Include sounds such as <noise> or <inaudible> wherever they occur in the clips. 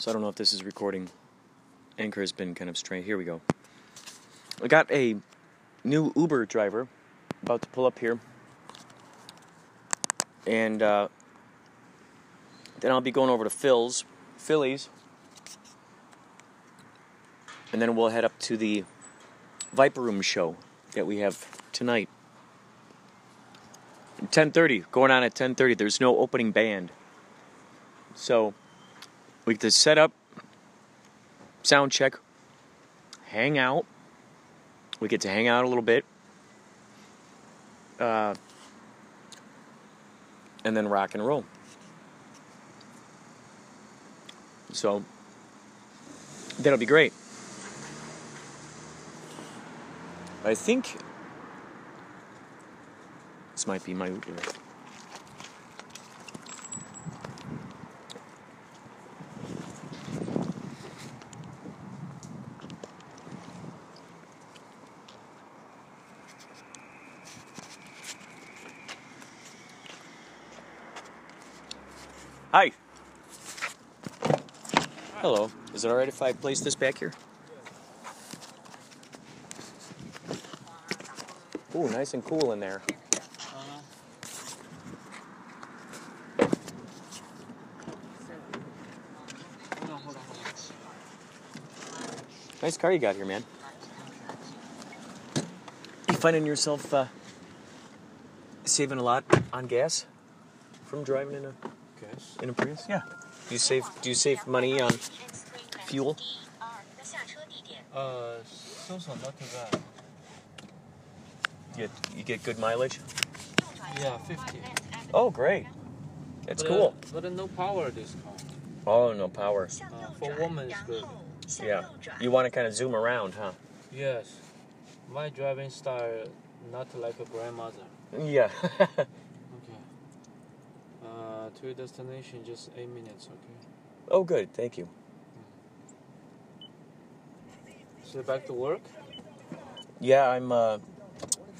So I don't know if this is recording. Anchor has been kind of strange. Here we go. I got a new Uber driver about to pull up here. And uh, then I'll be going over to Phil's, Phillies. And then we'll head up to the Viper Room show that we have tonight. 10:30, going on at 10:30. There's no opening band. So we get to set up, sound check, hang out. We get to hang out a little bit. Uh, and then rock and roll. So that'll be great. I think this might be my. Hello. Is it alright if I place this back here? Ooh, nice and cool in there. Nice car you got here, man. You finding yourself uh, saving a lot on gas from driving in a Guess. in a Prius? Yeah. Do you save Do you save money on fuel? Uh, so so not too bad. You get, you get good mileage. Yeah, 50. Oh, great. That's but, cool. Uh, but uh, no power this car. Oh, no power. Uh, for woman is good. Yeah. You want to kind of zoom around, huh? Yes. My driving style not like a grandmother. Yeah. <laughs> To your destination just eight minutes. Okay. oh, good. Thank you. So back to work. Yeah, I'm uh,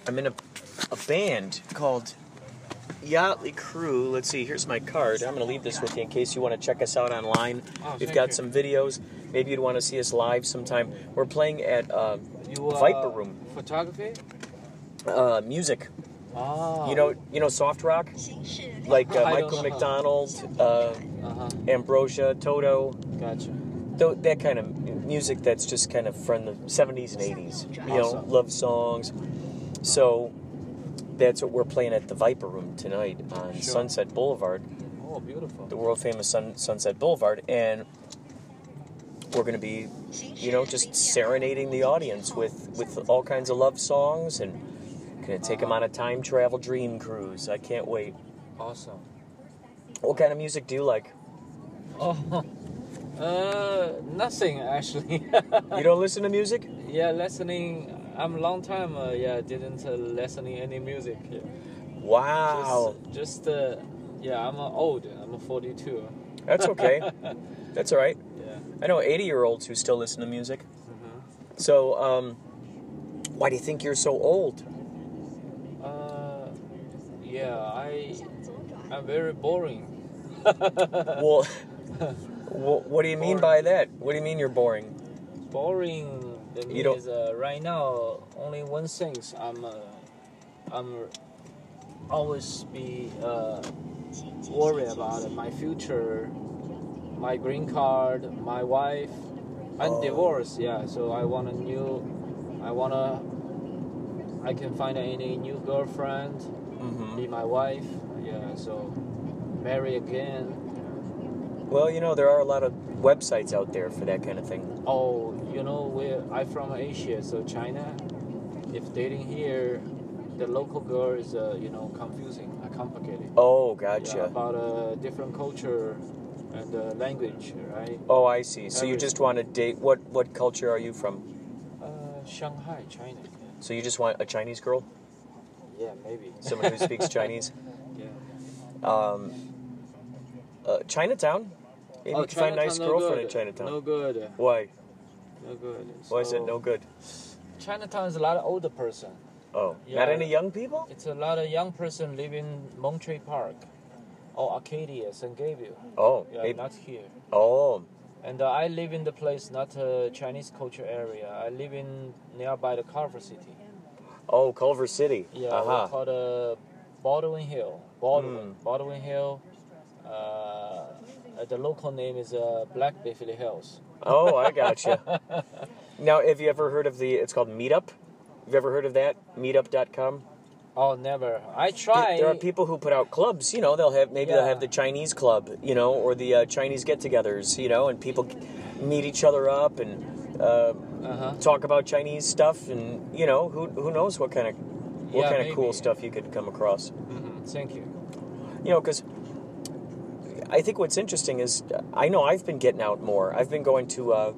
I'm in a a band called Yachtley Crew. Let's see. Here's my card. I'm gonna leave this with you in case you want to check us out online. Oh, We've got you. some videos. Maybe you'd want to see us live sometime. We're playing at uh, You uh, Viper Room. Photography. uh, music. Ah. You know, you know, soft rock, like uh, Michael. McDonald, uh, Uh huh. Ambrosia, Toto. Gotcha. Th- that kind of music that's just kind of from the 70s and 80s. You know, love songs. So that's what we're playing at the Viper Room tonight on Sure. Sunset Boulevard, Oh, beautiful. the world famous Sun- Sunset Boulevard, and we're going to be, you know, just serenading the audience with with all kinds of love songs and to take them on a time travel dream cruise. I can't wait. Awesome. What kind of music do you like? Oh. <laughs> Uh, nothing actually. <laughs> You don't listen to music? Yeah, listening. I'm a long time. Uh, yeah, didn't uh, listening any music. Yeah. Wow. Just, just uh, yeah, I'm uh, old. I'm a 42. That's okay. <laughs> That's all right. Yeah. I know 80 year olds who still listen to music. Mhm. So, um, why do you think you're so old? Yeah, I, <laughs> I'm very boring. <laughs> Well, wh- what do you mean by that? What do you mean you're boring? boring. The You don't- means uh, right now only one thing I'm, uh, I'm always be uh, worried about my future, my green card, my wife. I'm Oh. divorced. Yeah, so I want a new. I wanna. I can find any new girlfriend, Mm-hmm. be my wife. Yeah, so marry again. Well, you know, there are a lot of websites out there for that kind of thing. Oh, you know, we I from Asia, so China. If dating here, the local girl is, uh, you know, confusing, uh, complicated. Oh, Yeah, gotcha. about a different culture and uh, language, right? Oh, I see. So you just want to date. What what culture are you from? Uh, Shanghai, China. So you just want a Chinese girl, Yeah, maybe. someone who speaks <laughs> Chinese. Yeah. Um, uh, Chinatown. Maybe oh, you can find a nice no girlfriend in. Chinatown. No good. Why? No good. Why is it no good? Chinatown is a lot of older person. Oh, Yeah. not any young people? It's a lot of young person living Monterey Park or Arcadia, St. Gabriel. Oh, Yeah, maybe. not here. Oh, And uh, I live in the place not a Chinese culture area. I live in nearby the Carver City. Oh, Culver City. Yeah, Uh-huh. we call it Baldwin Hill. Baldwin, Mm. Baldwin Hill. Uh, uh, the local name is uh, Black Beverly Hills. Oh, I gotcha. <laughs> now, have you ever heard of the? It's called Meetup. Have you ever heard of that? Meetup.com. Oh, never. I try. There are people who put out clubs. You know, they'll have maybe they'll have the Chinese club. You know, or the uh, Chinese get-togethers. You know, and people meet each other up and uh, Uh-huh. talk about Chinese stuff. And you know, who who knows what kind of what Yeah, kind of cool stuff you could come across. Mhm, Thank you. You know, because I think what's interesting is I know I've been getting out more. I've been going to uh,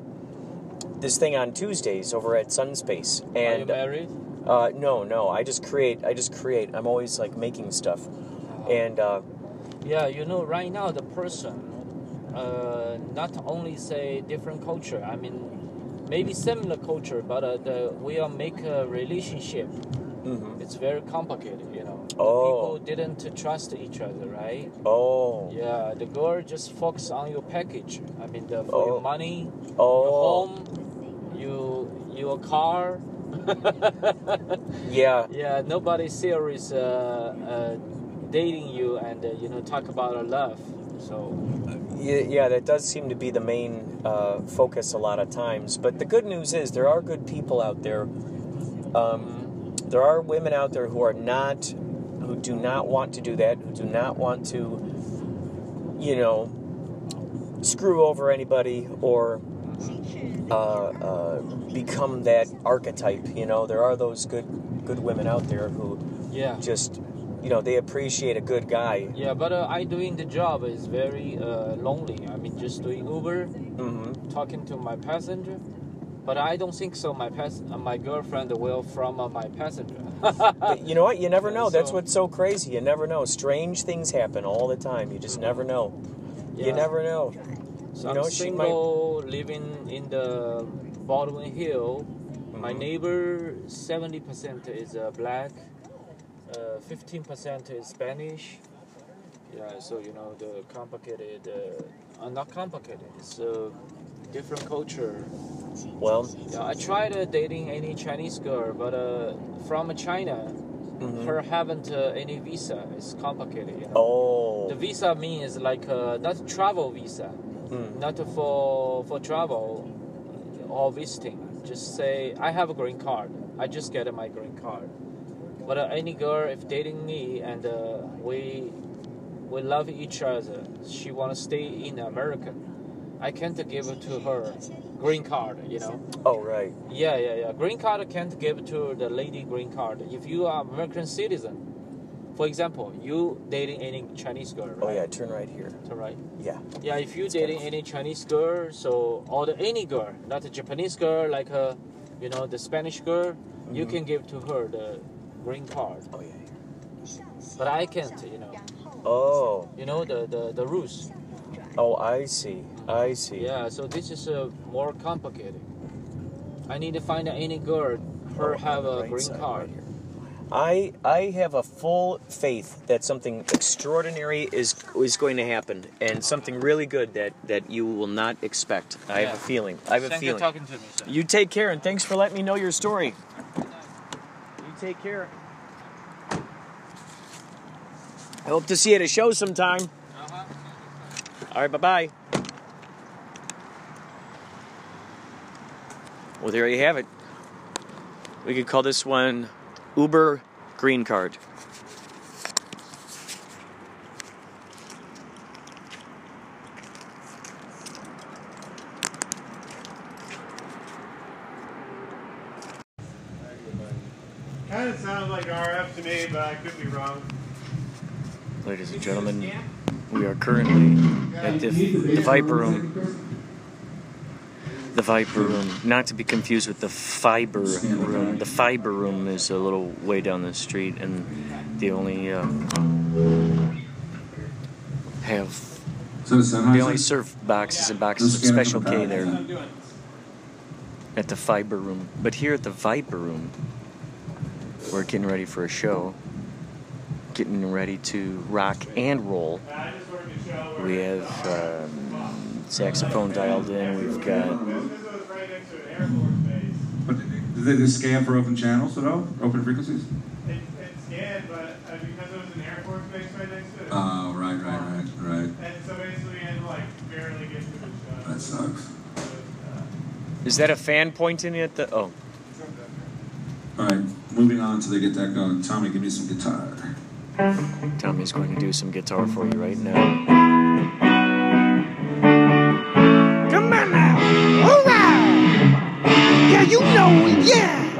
this thing on Tuesdays over at Sunspace, Are you and married? uh, no, no, I just create. I just create. I'm always like making stuff, and uh, Yeah, you know, right now the person, uh, not only say different culture. I mean, maybe similar culture, but uh, the we are make a relationship. mhm. It's very complicated, you know. The Oh. people didn't trust each other, right? oh, Yeah, the girl just focus on your package. I mean, the, for Oh. your money, your oh, home, you your car. <laughs> yeah, yeah, nobody serious uh, uh, dating you and uh, you know talk about love. So yeah, yeah. That does seem to be the main uh, focus a lot of times. But the good news is there are good people out there. Um, there are women out there who are not, who do not want to do that, who do not want to, you know, screw over anybody or uh, uh, become that archetype. You know, there are those good, good women out there who yeah, just, you know, they appreciate a good guy. yeah. But uh, I doing the job is very uh, lonely. I mean, just doing Uber, hmm talking to my passenger. But I don't think so. My pass, uh, my girlfriend will from uh, my passenger. <laughs> You know what? You never know. That's So- what's so crazy. You never know. Strange things happen all the time. You just never know. You never know. So You I'm know, she might- single, living in the Baldwin Hill. My Mhm. neighbor, seventy percent is uh, black, uh, fifteen percent is Spanish. Yeah, so you know the complicated, uh, uh, not complicated. It's a different culture. Well, Yeah, I tried uh, dating any Chinese girl, but uh, from China, mhm. her haven't uh, any visa. It's complicated. You know? oh, The visa means like uh, not travel visa Mm. not for for travel or visiting. Just say I have a green card. I just get my green card. But uh, any girl if dating me and uh, we we love each other, she wanna stay in America. I can't give to her green card. You know. oh, right. Yeah, yeah, yeah. Green card can't give to the lady green card. If you are American citizen, for example, you dating any Chinese girl, right? Oh, yeah. Turn right here. So, right. Yeah. Yeah, if you It's kind dating any Chinese girl, so or the any girl, not a Japanese girl, like uh, you know the Spanish girl, you Mhm. can give to her the green card. Oh, yeah. But I can't, you know. Oh, You know the the, the rules. oh, I see. I see. Yeah, so this is uh, more complicated. I need to find any girl, her Oh, have a right green card. right. I I have a full faith that something extraordinary is is going to happen, and something really good that that you will not expect. I have a feeling. I have a Thank you feeling. for talking to me, sir. You take care, and thanks for letting me know your story. Take care. I hope to see you at a show sometime. Uh-huh. All right, bye bye. Well, there you have it. We could call this one Uber Green Card. Kind of sounds like RF to me, but I could be wrong. Ladies and gentlemen, we are currently at the, the Viper Room. The Viper Room, not to be confused with the Fiber Room. The Fiber Room is a little way down the street, and they only uh, have the they only Sennheiser? serve boxes and boxes of Special K there at the Fiber Room. But here at the Viper Room, we're getting ready for a show, getting ready to rock and roll. I just worked a show where We have um, saxophone dialed in. We've got is right next to an Air Force base. But did they just scan for open channels at all? Open frequencies? It, it scanned, but uh, because it was an Air Force base right next to it, Oh, right, right, right, right. and so basically we had to like barely get to the shot. That sucks. So, uh, Is that a fan pointing at the? Oh, All right, moving on till they get that going. Tommy, give me some guitar. Tommy's going to do some guitar for you right now. Come on now. All right. Yeah, you know. Yeah.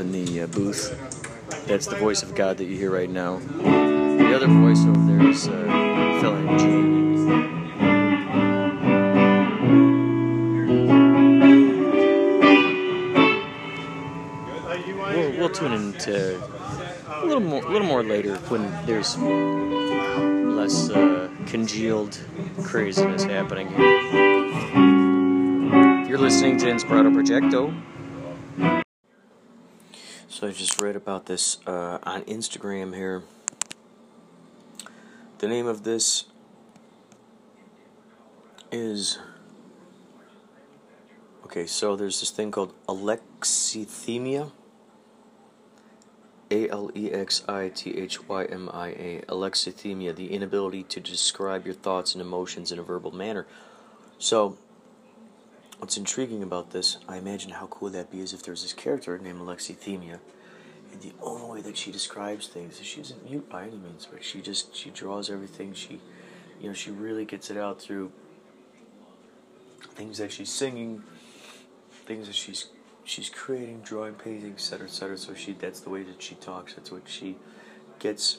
In the uh, booth. That's the voice of God that you hear right now. The other voice over there is uh, Phil want We'll, we'll tune into a little more, a little more later when there's less uh, congealed craziness happening here. You're listening to Inspirato Projecto. So I just read about this uh, on Instagram here. The name of this is okay. So there's this thing called alexithymia. A L E X I T H Y M I A, alexithymia, the inability to describe your thoughts and emotions in a verbal manner. So, what's intriguing about this, I imagine how cool that'd be is if there's this character named Alexithymia, and the only way that she describes things is she isn't mute by any means, but she just she draws everything. She, you know, she really gets it out through things that she's singing, things that she's she's creating, drawing, painting, etc., etc. So she that's the way that she talks. That's what she gets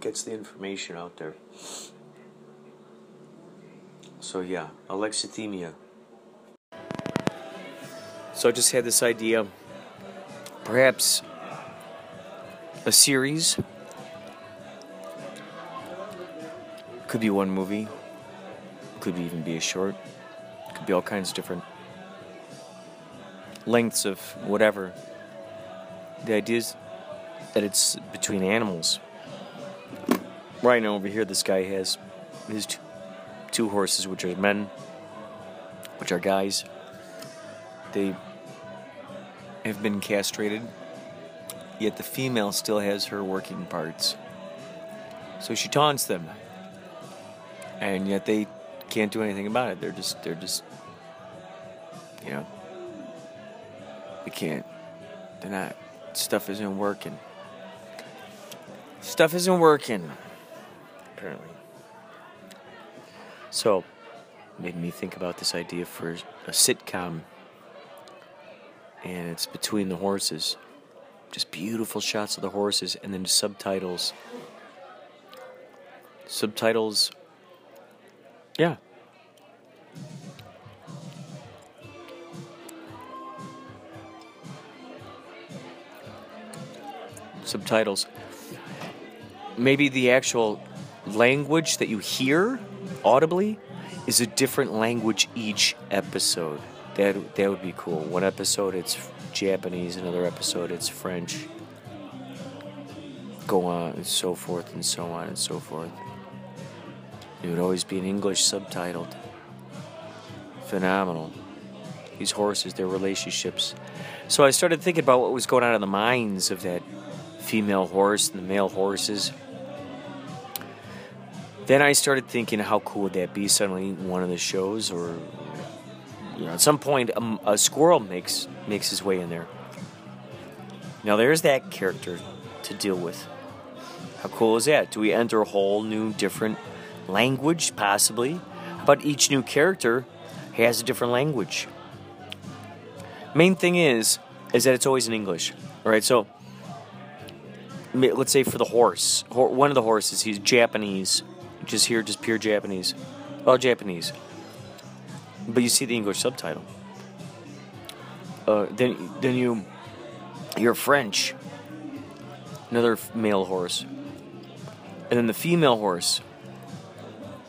gets the information out there. So yeah, alexithymia. So I just had this idea, perhaps a series. Could be one movie. Could even be a short. Could be all kinds of different lengths of whatever. The idea is that it's between animals. Right now, over here, this guy has his two, two horses, which are men, which are guys. They have been castrated, yet the female still has her working parts. So she taunts them, and yet they can't do anything about it. They're just, they're just, you know, they can't. They're not. Stuff isn't working. Stuff isn't working. Apparently. So, made me think about this idea for a sitcom. And it's between the horses. Just beautiful shots of the horses and then subtitles. Subtitles. Yeah. subtitles. Maybe the actual language that you hear audibly is a different language each episode. That that would be cool. One episode it's Japanese, another episode it's French. Go on and so forth and so on and so forth. It would always be in English subtitled. Phenomenal. These horses, their relationships. So I started thinking about what was going on in the minds of that female horse and the male horses. Then I started thinking, how cool would that be? Suddenly, one of the shows, or you know, at some point, a, a squirrel makes makes his way in there. Now, there's that character to deal with. How cool is that? Do we enter a whole new, different language, possibly? But each new character has a different language. Main thing is, is that it's always in English. All right, so let's say for the horse, one of the horses, he's Japanese, just here, just pure Japanese, all Japanese. But you see the English subtitle. Uh, then, then you, you're French. Another male horse. And then the female horse,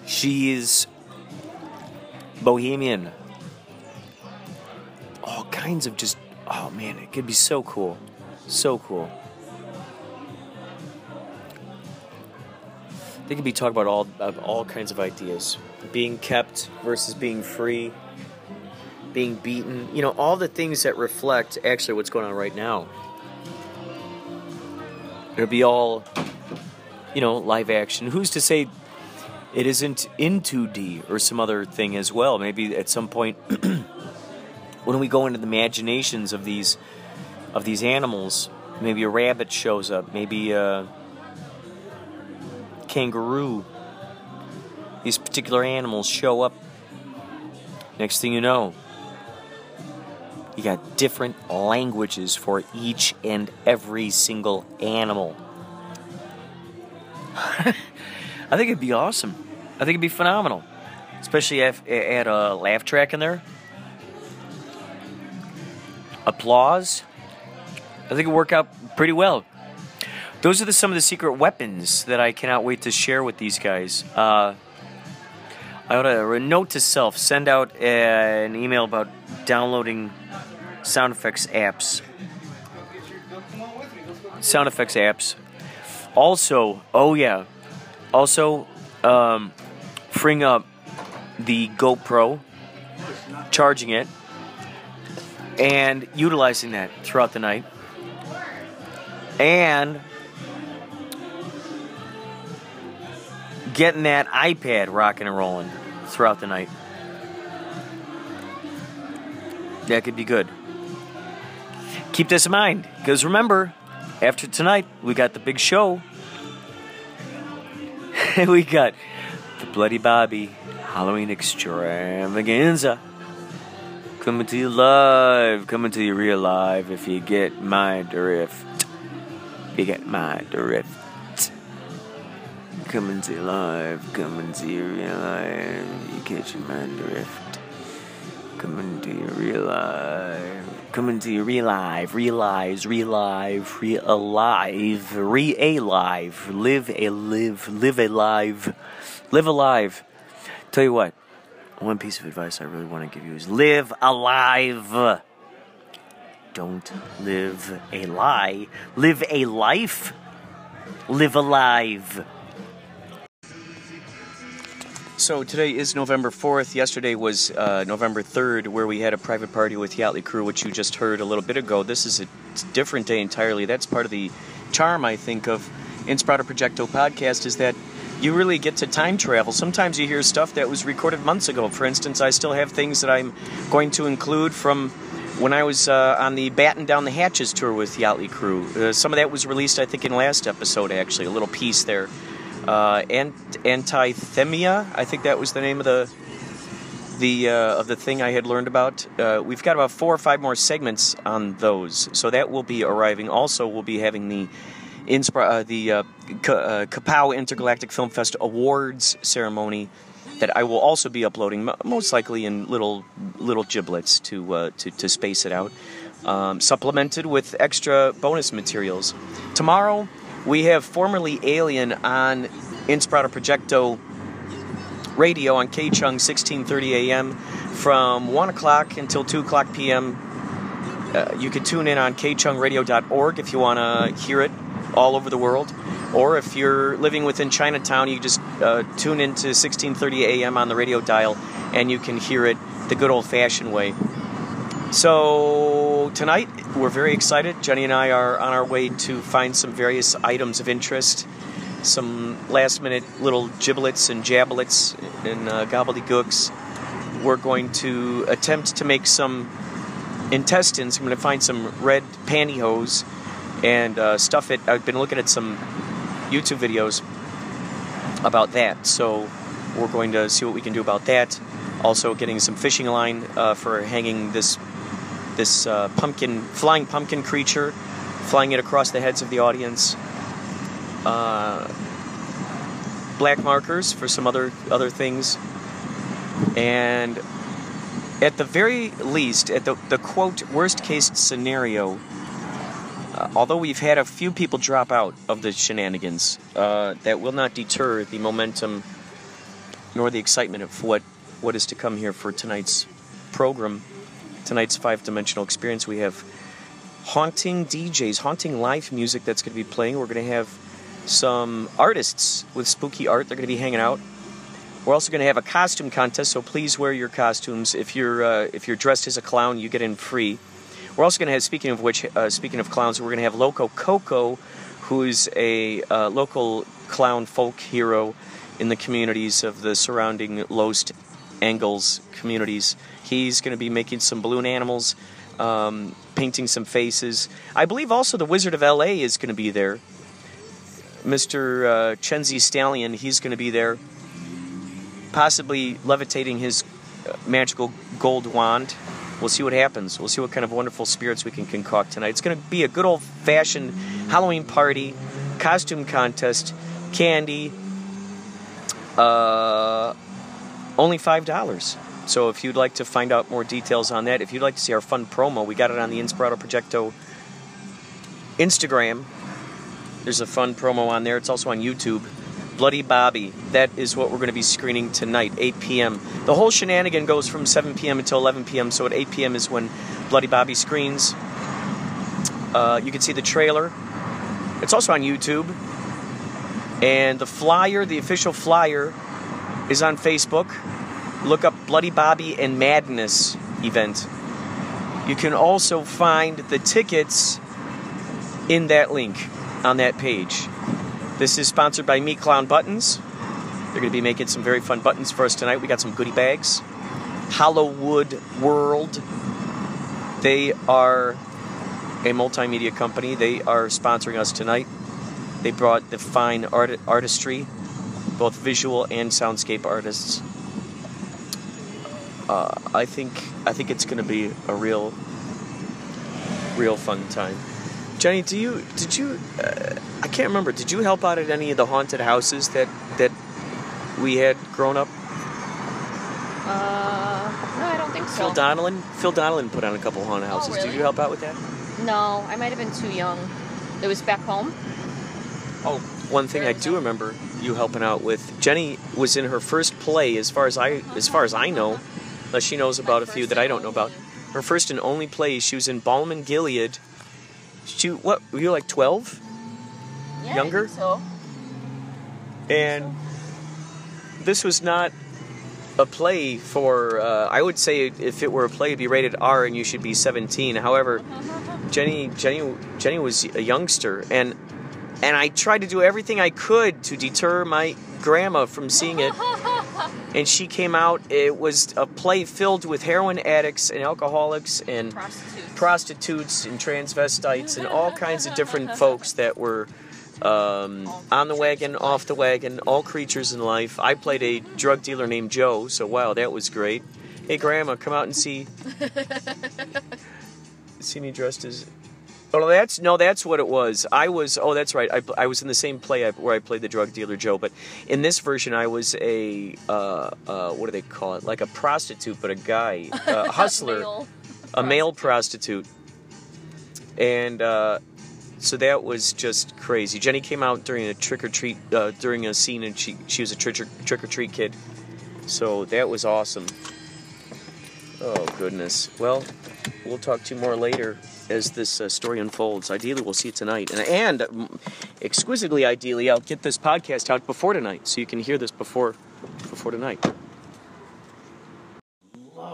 she's bohemian. All kinds of just, oh man, it could be so cool. So cool. They could be talking about all about all kinds of ideas. Being kept versus being free. Being beaten. You know, all the things that reflect actually what's going on right now. It'll be all, you know, live action. Who's to say it isn't in 2D or some other thing as well? Maybe at some point, <clears throat> when we go into the imaginations of these of these animals, maybe a rabbit shows up, maybe a kangaroo. These particular animals show up. Next thing you know, you got different languages for each and every single animal. <laughs> I think it'd be awesome. I think it'd be phenomenal. Especially if add a laugh track in there. Applause. I think it'd work out pretty well. Those are the, some of the secret weapons that I cannot wait to share with these guys. Uh, I ought to note to self: send out an email about downloading sound effects apps. Sound effects apps. Also, oh yeah, also um, freeing up the GoPro, charging it, and utilizing that throughout the night. And getting that iPad rocking and rolling throughout the night. That could be good. Keep this in mind, because remember, after tonight, we got the big show. <laughs> we got the Bloody Bobby Halloween extravaganza. Coming to you live, coming to you real live if you get my drift. You get my drift. Coming to you live, coming to you real live, you catch my drift. Coming to you real live, coming to you real live, realize, realive, real alive, re alive, live a live, live a live, live alive. Tell you what, one piece of advice I really want to give you is live alive. Don't live a lie. Live a life. Live alive. So today is November 4th. Yesterday was uh, November 3rd, where we had a private party with Yachtley Crew, which you just heard a little bit ago. This is a different day entirely. That's part of the charm, I think, of Inspirato Projecto podcast is that you really get to time travel. Sometimes you hear stuff that was recorded months ago. For instance, I still have things that I'm going to include from when I was uh, on the Batten Down the Hatches tour with Yachtley Crew. Uh, some of that was released, I think, in last episode, actually, a little piece there uh, Ant- Antithemia. I think that was the name of the the uh, of the thing I had learned about. Uh, we've got about four or five more segments on those, so that will be arriving. Also, we'll be having the Inspira- uh, the uh, K- uh, Kapow Intergalactic Film Fest awards ceremony that I will also be uploading, most likely in little little giblets to uh, to, to space it out, um, supplemented with extra bonus materials. Tomorrow we have formerly Alien on Inspirato Projecto radio on KCHUNG 1630 AM from 1 o'clock until 2 o'clock p.m. Uh, you can tune in on kchungradio.org if you want to hear it all over the world. Or if you're living within Chinatown, you just uh, tune into 1630 AM on the radio dial and you can hear it the good old fashioned way. So tonight we're very excited. Jenny and I are on our way to find some various items of interest, some last minute little giblets and jablets and uh, gobbledygooks. We're going to attempt to make some intestines. I'm going to find some red pantyhose and uh, stuff it. I've been looking at some YouTube videos about that, so we're going to see what we can do about that. Also, getting some fishing line uh, for hanging this this uh, pumpkin, flying pumpkin creature, flying it across the heads of the audience. Uh, black markers for some other other things, and at the very least, at the the quote worst case scenario, uh, although we've had a few people drop out of the shenanigans, uh, that will not deter the momentum nor the excitement of what, what is to come here for tonight's program, tonight's five dimensional experience. We have haunting DJs, haunting live music that's going to be playing. We're going to have some artists with spooky art. They're going to be hanging out. We're also going to have a costume contest, so please wear your costumes. If you're uh, if you're dressed as a clown, you get in free. We're also going to have, speaking of which, uh, speaking of clowns, we're going to have Loco Coco, who's a uh, local clown folk hero in the communities of the surrounding Lost Angles communities. He's going to be making some balloon animals, um, painting some faces. I believe also the Wizard of LA is going to be there. Mr. Uh, Chenzi Stallion, he's going to be there, possibly levitating his uh, magical gold wand. We'll see what happens. We'll see what kind of wonderful spirits we can concoct tonight. It's going to be a good old fashioned Halloween party, costume contest, candy. Uh, only $5. So if you'd like to find out more details on that, if you'd like to see our fun promo, we got it on the Inspirato Projecto Instagram. There's a fun promo on there. It's also on YouTube. Bloody Bobby. That is what we're going to be screening tonight, 8 p.m. The whole shenanigan goes from 7 p.m. until 11 p.m. So at 8 p.m. is when Bloody Bobby screens. Uh, you can see the trailer. It's also on YouTube. And the flyer, the official flyer, is on Facebook. Look up Bloody Bobby and Madness event. You can also find the tickets in that link on that page. This is sponsored by Meat Clown Buttons. They're going to be making some very fun buttons for us tonight. We got some goodie bags. Hollywood World. They are a multimedia company. They are sponsoring us tonight. They brought the fine art- artistry, both visual and soundscape artists. Uh, I think I think it's going to be a real, real fun time. Jenny, do you did you? Uh, I can't remember. Did you help out at any of the haunted houses that that we had grown up? Uh, no, I don't think so. Phil Donnellan. Phil Donnellan put on a couple haunted houses. Did Oh, really? you help out with that? No, I might have been too young. It was back home. Oh, one thing I do remember you helping out with. Jenny was in her first play, as far as I as far as I know, unless she knows about a few that I don't know about. Her first and only play. She was in Balm in Gilead. She what? Were you like twelve? Yeah, Younger? I think so. And this was not a play for. Uh, I would say if it were a play, it'd be rated R, and you should be 17. However, <laughs> Jenny, Jenny, Jenny was a youngster, and and I tried to do everything I could to deter my grandma from seeing it. <laughs> And she came out. It was a play filled with heroin addicts and alcoholics and Prostitutes. prostitutes and transvestites and all kinds of different folks that were um, on the wagon, off the wagon, all creatures in life. I played a drug dealer named Joe, so wow, that was great. Hey, Grandma, come out and see. <laughs> see me dressed as. Oh, no, that's no, that's what it was. I was. Oh, that's right. I, I was in the same play where I played the drug dealer Joe, but in this version, I was a uh, uh, what do they call it? Like a prostitute, but a guy, <laughs> a hustler Male. a male prostitute. And uh, so that was just crazy. Jenny came out during a trick or treat, uh, during a scene, and she, she was a trick or, trick or treat kid. So that was awesome. Oh, goodness. Well, we'll talk to you more later as this uh, story unfolds. Ideally, we'll see it tonight. And, and mm, exquisitely ideally, I'll get this podcast out before tonight so you can hear this before, before tonight.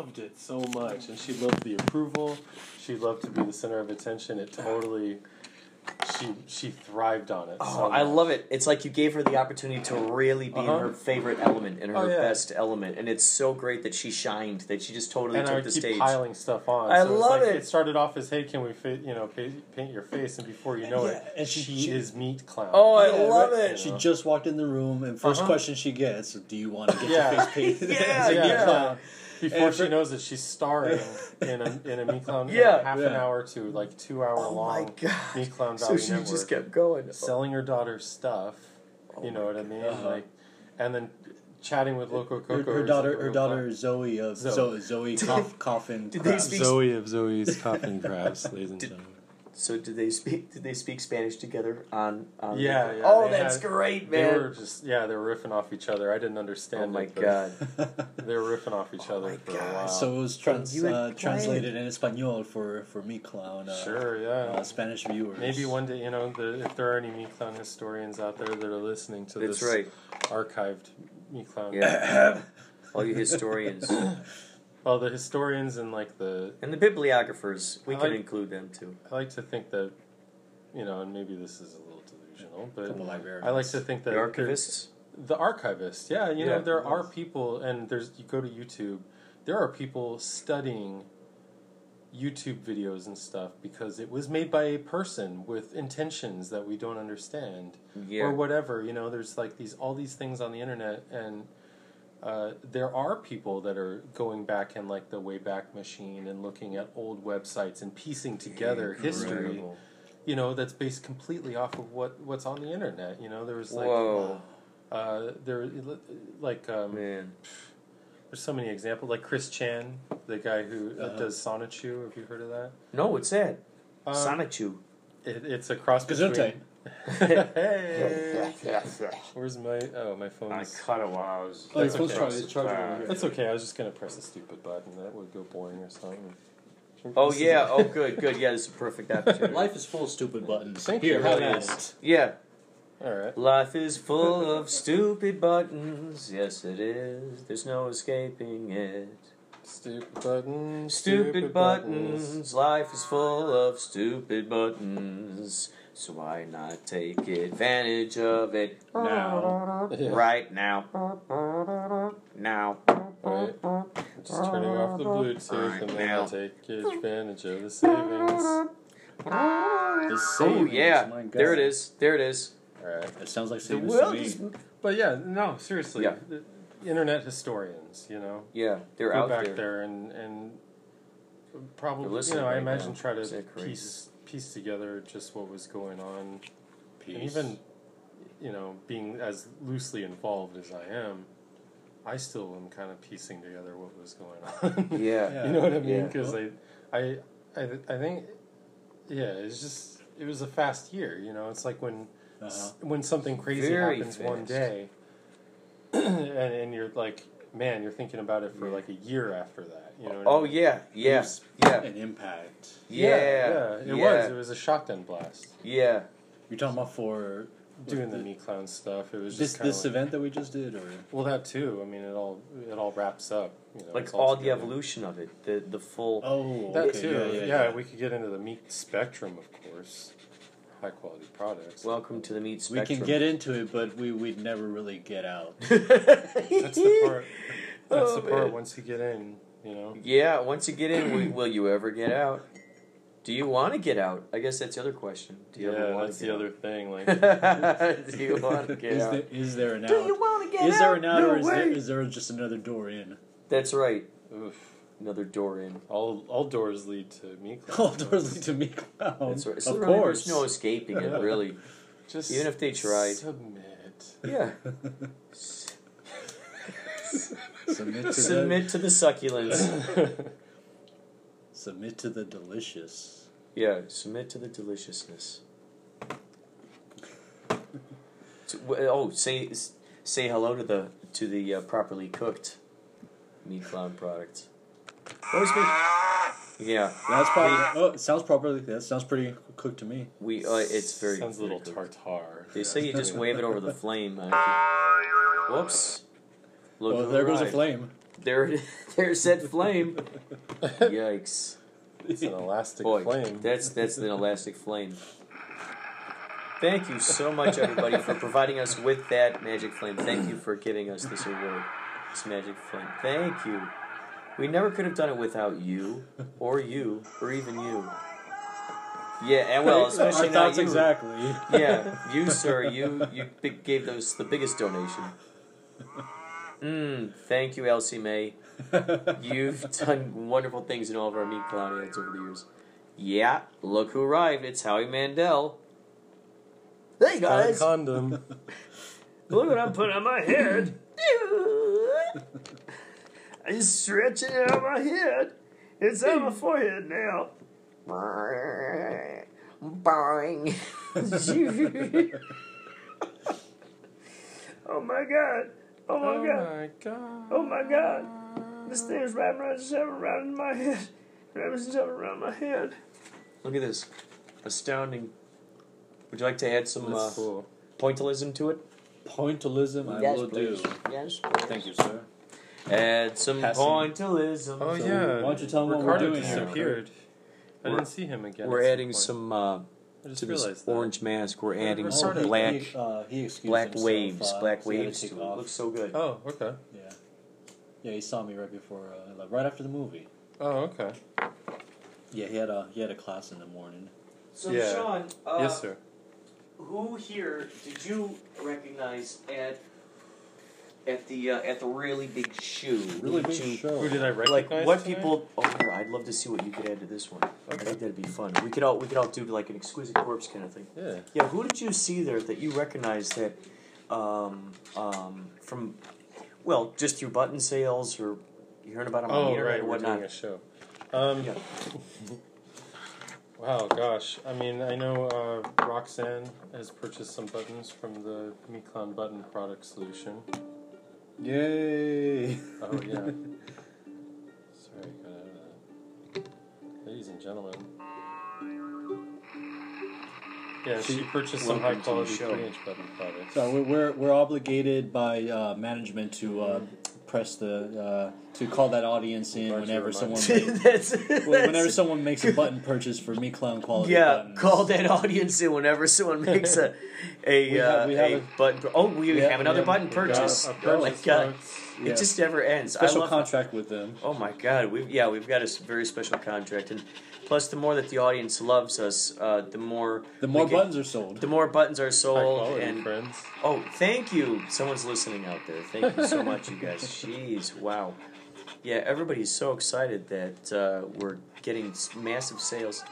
loved it so much, and she loved the approval. She loved to be the center of attention. It totally, she she thrived on it. Oh, so I love it. It's like you gave her the opportunity to really be Uh-huh. in her favorite element, in her Oh, yeah. best element, and it's so great that she shined, that she just totally And I took would the keep stage. piling stuff on. I so love like, it. It started off as, "Hey, can we, fa- you know, pa- paint your face?" And before you know Yeah, it, and she- she, she- is meat clown. Oh, I Yeah, love right. it. She just walked in the room, and 1st Uh-huh. question she gets, "Do you want to get Yeah. your face painted?" <laughs> Yeah, <laughs> as a yeah. Meat clown? Before And she for- knows that she's starring <laughs> in a in a meat clown Yeah. half an Yeah. hour to like two hour Oh my long god! meat clown So value she network. just kept going. selling her daughter's stuff. Oh you know what I mean? Uh-huh. Like, and then chatting with Loco Her, Coco. her is daughter, her real daughter Zoe of Zoe. Zoe, Zoe Coff, Coffin. Did they speak- Zoe of Zoe's Coffin Crafts, ladies and Did- gentlemen. So did they speak? <laughs> Did they speak Spanish together on? on Yeah, yeah, Oh, that's had- great, They were just yeah, they were riffing off each other. I didn't understand. oh my it, god. <laughs> they were riffing off each Oh other my for God. a while. So it was trans- uh, translated in Espanol for for me clown. Uh, sure, yeah. uh, Spanish viewers. Maybe one day, you know, the, if there are any Meatclown historians out there that are listening to That's this right. archived Meatclown, Yeah. <coughs> All you historians <laughs> well, the historians and like the, and the bibliographers, we I can like- include them too. I like to think that, you know, and maybe this is a little delusional, but couple librarians. I like to think that The there- archivists. the archivists yeah you know there are people and there's you go to youtube there are people studying youtube videos and stuff because it was made by a person with intentions that we don't understand Yeah. or whatever you know there's like these all these things on the internet and uh, there are people that are going back in like the Wayback Machine and looking at old websites and piecing together history you know that's based completely off of what what's on the internet you know there was like Whoa, uh, there, like, um, man. there's so many examples. Like Chris Chan, the guy who uh, Uh-huh. does Sonichu. Have you heard of that? No, what's that? Um, Sonichu. It, it's a cross Gesundheit. between. Hey, <laughs> where's my? Oh, my phone? I cut it while I was. Oh, your That's phone's okay. charged. It's charged over here. That's okay. I was just gonna press a stupid button. That would go boring or something. Oh This is- yeah. Oh good. Good. Yeah. This is a perfect opportunity. Life is full of stupid buttons. Thank Here, you. have It at Yeah. All right. Life is full of stupid buttons. Yes, it is. There's no escaping it. Stupid buttons. Stupid buttons. Life is full of stupid buttons. So why not take advantage of it Now. <laughs> Right now? Now. Right. Just turning off the Bluetooth Alright, and then now. I'll take advantage of the savings. The savings. Oh yeah. There it is. There it is. All right. It sounds like The savings world to me. is. But yeah, no, seriously. Yeah. The internet historians, you know, Yeah, they're go out back there. there, and and probably, you listening know, I right imagine now. try to Isn't crazy? piece piece together just what was going on, Peace. and even, you know, being as loosely involved as I am, I still am kind of piecing together what was going on. <laughs> Yeah. Yeah. you know what I mean? Yeah. Because I, I, I, I think, yeah, it's just it was a fast year. You know, it's like when Uh-huh. when something crazy Very happens one day, <clears throat> and, and you're like, man, you're thinking about it for like a year after that. You know? what I Oh mean? yeah. Yeah. Peace Yeah. and impact. Yeah. yeah, it yeah. was. It was a shotgun blast. Yeah. You're talking about for Doing the me clown stuff, it was this just this like, event that we just did, or well, that too. I mean, it all it all wraps up. You know, Like it's all the evolution of it, the the full. oh, That okay, too. yeah, yeah, yeah. we could get into the meat spectrum, of course. High quality products. Welcome to the meat spectrum. We can get into it, but we we'd never really get out. <laughs> That's the part. That's Oh, the part. man. Once you get in, you know. Yeah, once you get in, will, will you ever get out? Do you want to get out? I guess that's the other question. Do you ever Yeah, want that's to the get other thing. Like. <laughs> Do you <laughs> want to get Is out? there, is there an out? Do you want to get is out? there an out, no or is way. there, is there just another door in? That's right. oof. Another door in. All all doors lead to me. All doors lead to me clown. That's right. So of really, course. there's no escaping it, <laughs> really. Just Even if they tried. submit. Yeah. <laughs> submit to Submit to the succulents. <laughs> submit to the delicious. Yeah, submit to the deliciousness. To- oh, say say hello to the to the uh, properly cooked meat clown product. Always make, yeah, That's probably. Oh, it sounds properly. That sounds pretty cooked to me. we uh, it's very sounds a little cooked. tartar. They say you just wave it over the <laughs> flame. If <laughs> whoops. Look well, who there goes a flame. There, it- <laughs> there's that flame. Yikes! It's an elastic Boy, flame. that's that's an elastic flame. Thank you so much, everybody, for providing us with that magic flame. Thank you for giving us this award, this magic flame. Thank you. We never could have done it without you, or you, or even you. Yeah, and well, especially Our not thoughts you. exactly. Yeah, <laughs> you, sir, you you gave those the biggest donation. Mm, thank you, Elsie May. You've done wonderful things in all of our meat clown ads over the years. Yeah, look who arrived. It's Howie Mandel. Hey Got a guys, condom. look what I'm putting on my head. <laughs> <laughs> I'm stretching out my head. It's on my forehead now. Boing. <laughs> oh my god. Oh my Oh god. my god. Oh my god. This thing is wrapping itself around my head. Wrapping itself around my head. Look at this. Astounding. Would you like to add some uh, cool. pointillism to it? Pointillism, I Yes, will please. do. Yes. Thank you, sir. Add some Passing. pointillism. Oh So, yeah. why don't you tell 'em what we're Ricardo doing here? disappeared. I We're- didn't see him again. We're adding point. some uh, I just to this realized that. orange mask. We're adding Ricardo. some he- black He, uh, he excused black himself, waves. uh, black so he had to waves. To it. Looks so good. Oh, okay. Yeah. Yeah, he saw me right before, uh, right after the movie. Oh, okay. Yeah, he had a he had a class in the morning. So Yeah. Sean, uh, yes, sir. who here did you recognize at at the uh, at the really big shoe? Really Who big did you- show. Who did I write? Like what tonight? people? Oh, here, I'd love to see what you could add to this one. I think that'd be fun. We could all we could all do like an exquisite corpse kind of thing. Yeah. Yeah, who did you see there that you recognized that um, um, from, well, just through button sales or you heard about them on the Oh, internet right. or We're whatnot? doing a show. Um, Yeah. <laughs> Wow, gosh. I mean, I know uh, Roxanne has purchased some buttons from the Meat Clown button product solution. Yay! Oh, yeah. <laughs> Sorry, got out of that. Ladies and gentlemen. Yeah, she purchased some high Welcome to the quality 3 inch button products. So we're we're, we're obligated by uh, management to uh, press the uh, to call that audience in Glad whenever reminded someone <laughs> me. that's, <laughs> whenever that's- someone makes a button purchase for me clown quality yeah, buttons. call that audience in whenever someone makes a <laughs> a, We uh, have- we have a a- button. Oh, we Yeah, have another yeah, button we got purchase. A oh my purchase, god, folks. Yeah. it just never ends. I special love contract with them. Oh my God! We yeah, we've got a very special contract, and plus, the more that the audience loves us, uh, the more The more get- buttons are sold. the more buttons are High sold. quality, And friends. oh, thank you! Someone's listening out there. Thank you so much, you guys. <laughs> Jeez, wow. Yeah, everybody's so excited that uh, we're getting massive sales.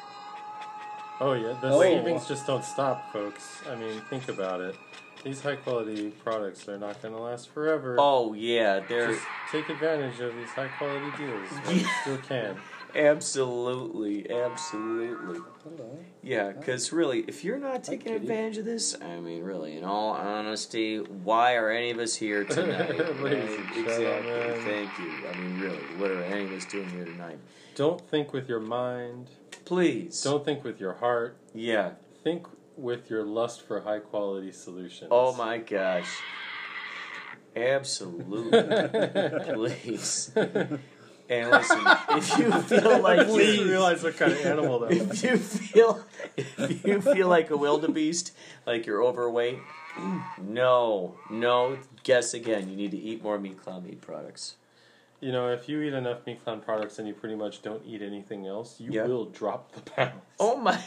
Oh yeah, the Oh. savings just don't stop, folks. I mean, think about it. These high quality products they're not going to last forever. Oh yeah, they're Just take advantage of these high quality deals. <laughs> while you still can. absolutely, absolutely. Hello. Yeah, because really, if you're not taking kitty. advantage of this, I mean, really, in all honesty, why are any of us here <laughs> tonight? Ladies and Right? exactly. gentlemen. Thank you. I mean, really, what are any of us doing here tonight? Don't think with your mind. Please. Don't think with your heart. Yeah. Think with your lust for high quality solutions. Oh my gosh. Absolutely. <laughs> Please. And listen, if you feel <laughs> like Please you're, realize what kind of animal that was. if you feel if you feel like a wildebeest, like you're overweight, no, no. Guess again. You need to eat more meat clown meat products. You know, if you eat enough meat clown products and you pretty much don't eat anything else, you Yeah. will drop the pounds. Oh my,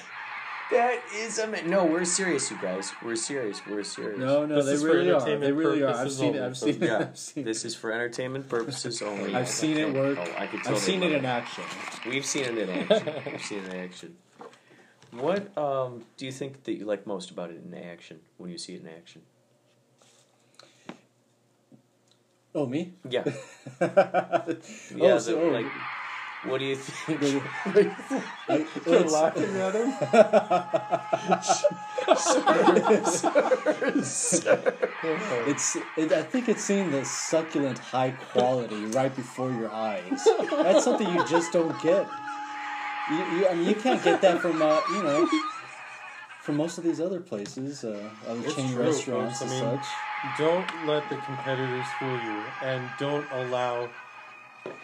that is amazing. No, we're serious, you guys. We're serious. We're serious. No, no, This they really are. They really are. I've seen it. I've seen it. Yeah, I've seen it. this is for entertainment purposes <laughs> only. I've seen it work. Oh, I could tell I've they seen it in action. We've seen it in action. We've seen it in action. What um, do you think that you like most about it in action when you see it in action? Oh, me? Yeah, <laughs> oh, yeah. so, the, oh, like, what do you think? <laughs> I, You're laughing at him? <laughs> it's it, I think it's seeing the succulent high quality right before your eyes. That's something you just don't get. You, you, I mean, you can't get that from uh, you know from most of these other places, uh, other It's chain true, restaurants folks. I and mean- such. Don't let the competitors fool you, and don't allow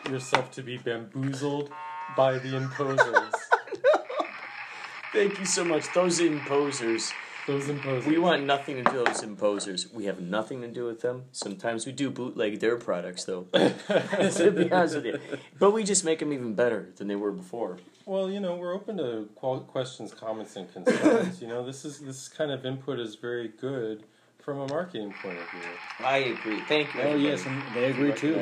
yourself to be bamboozled by the imposers. <laughs> Thank you so much. Those imposers. Those imposers. We want nothing to do with those imposers. We have nothing to do with them. Sometimes we do bootleg their products, though. <laughs> <laughs> to be honest with you, but we just make them even better than they were before. Well, you know, we're open to questions, comments, and concerns. you know, this is this kind of input is very good from a marketing point of view. I agree. Thank you. Oh everybody, yes, and they agree too.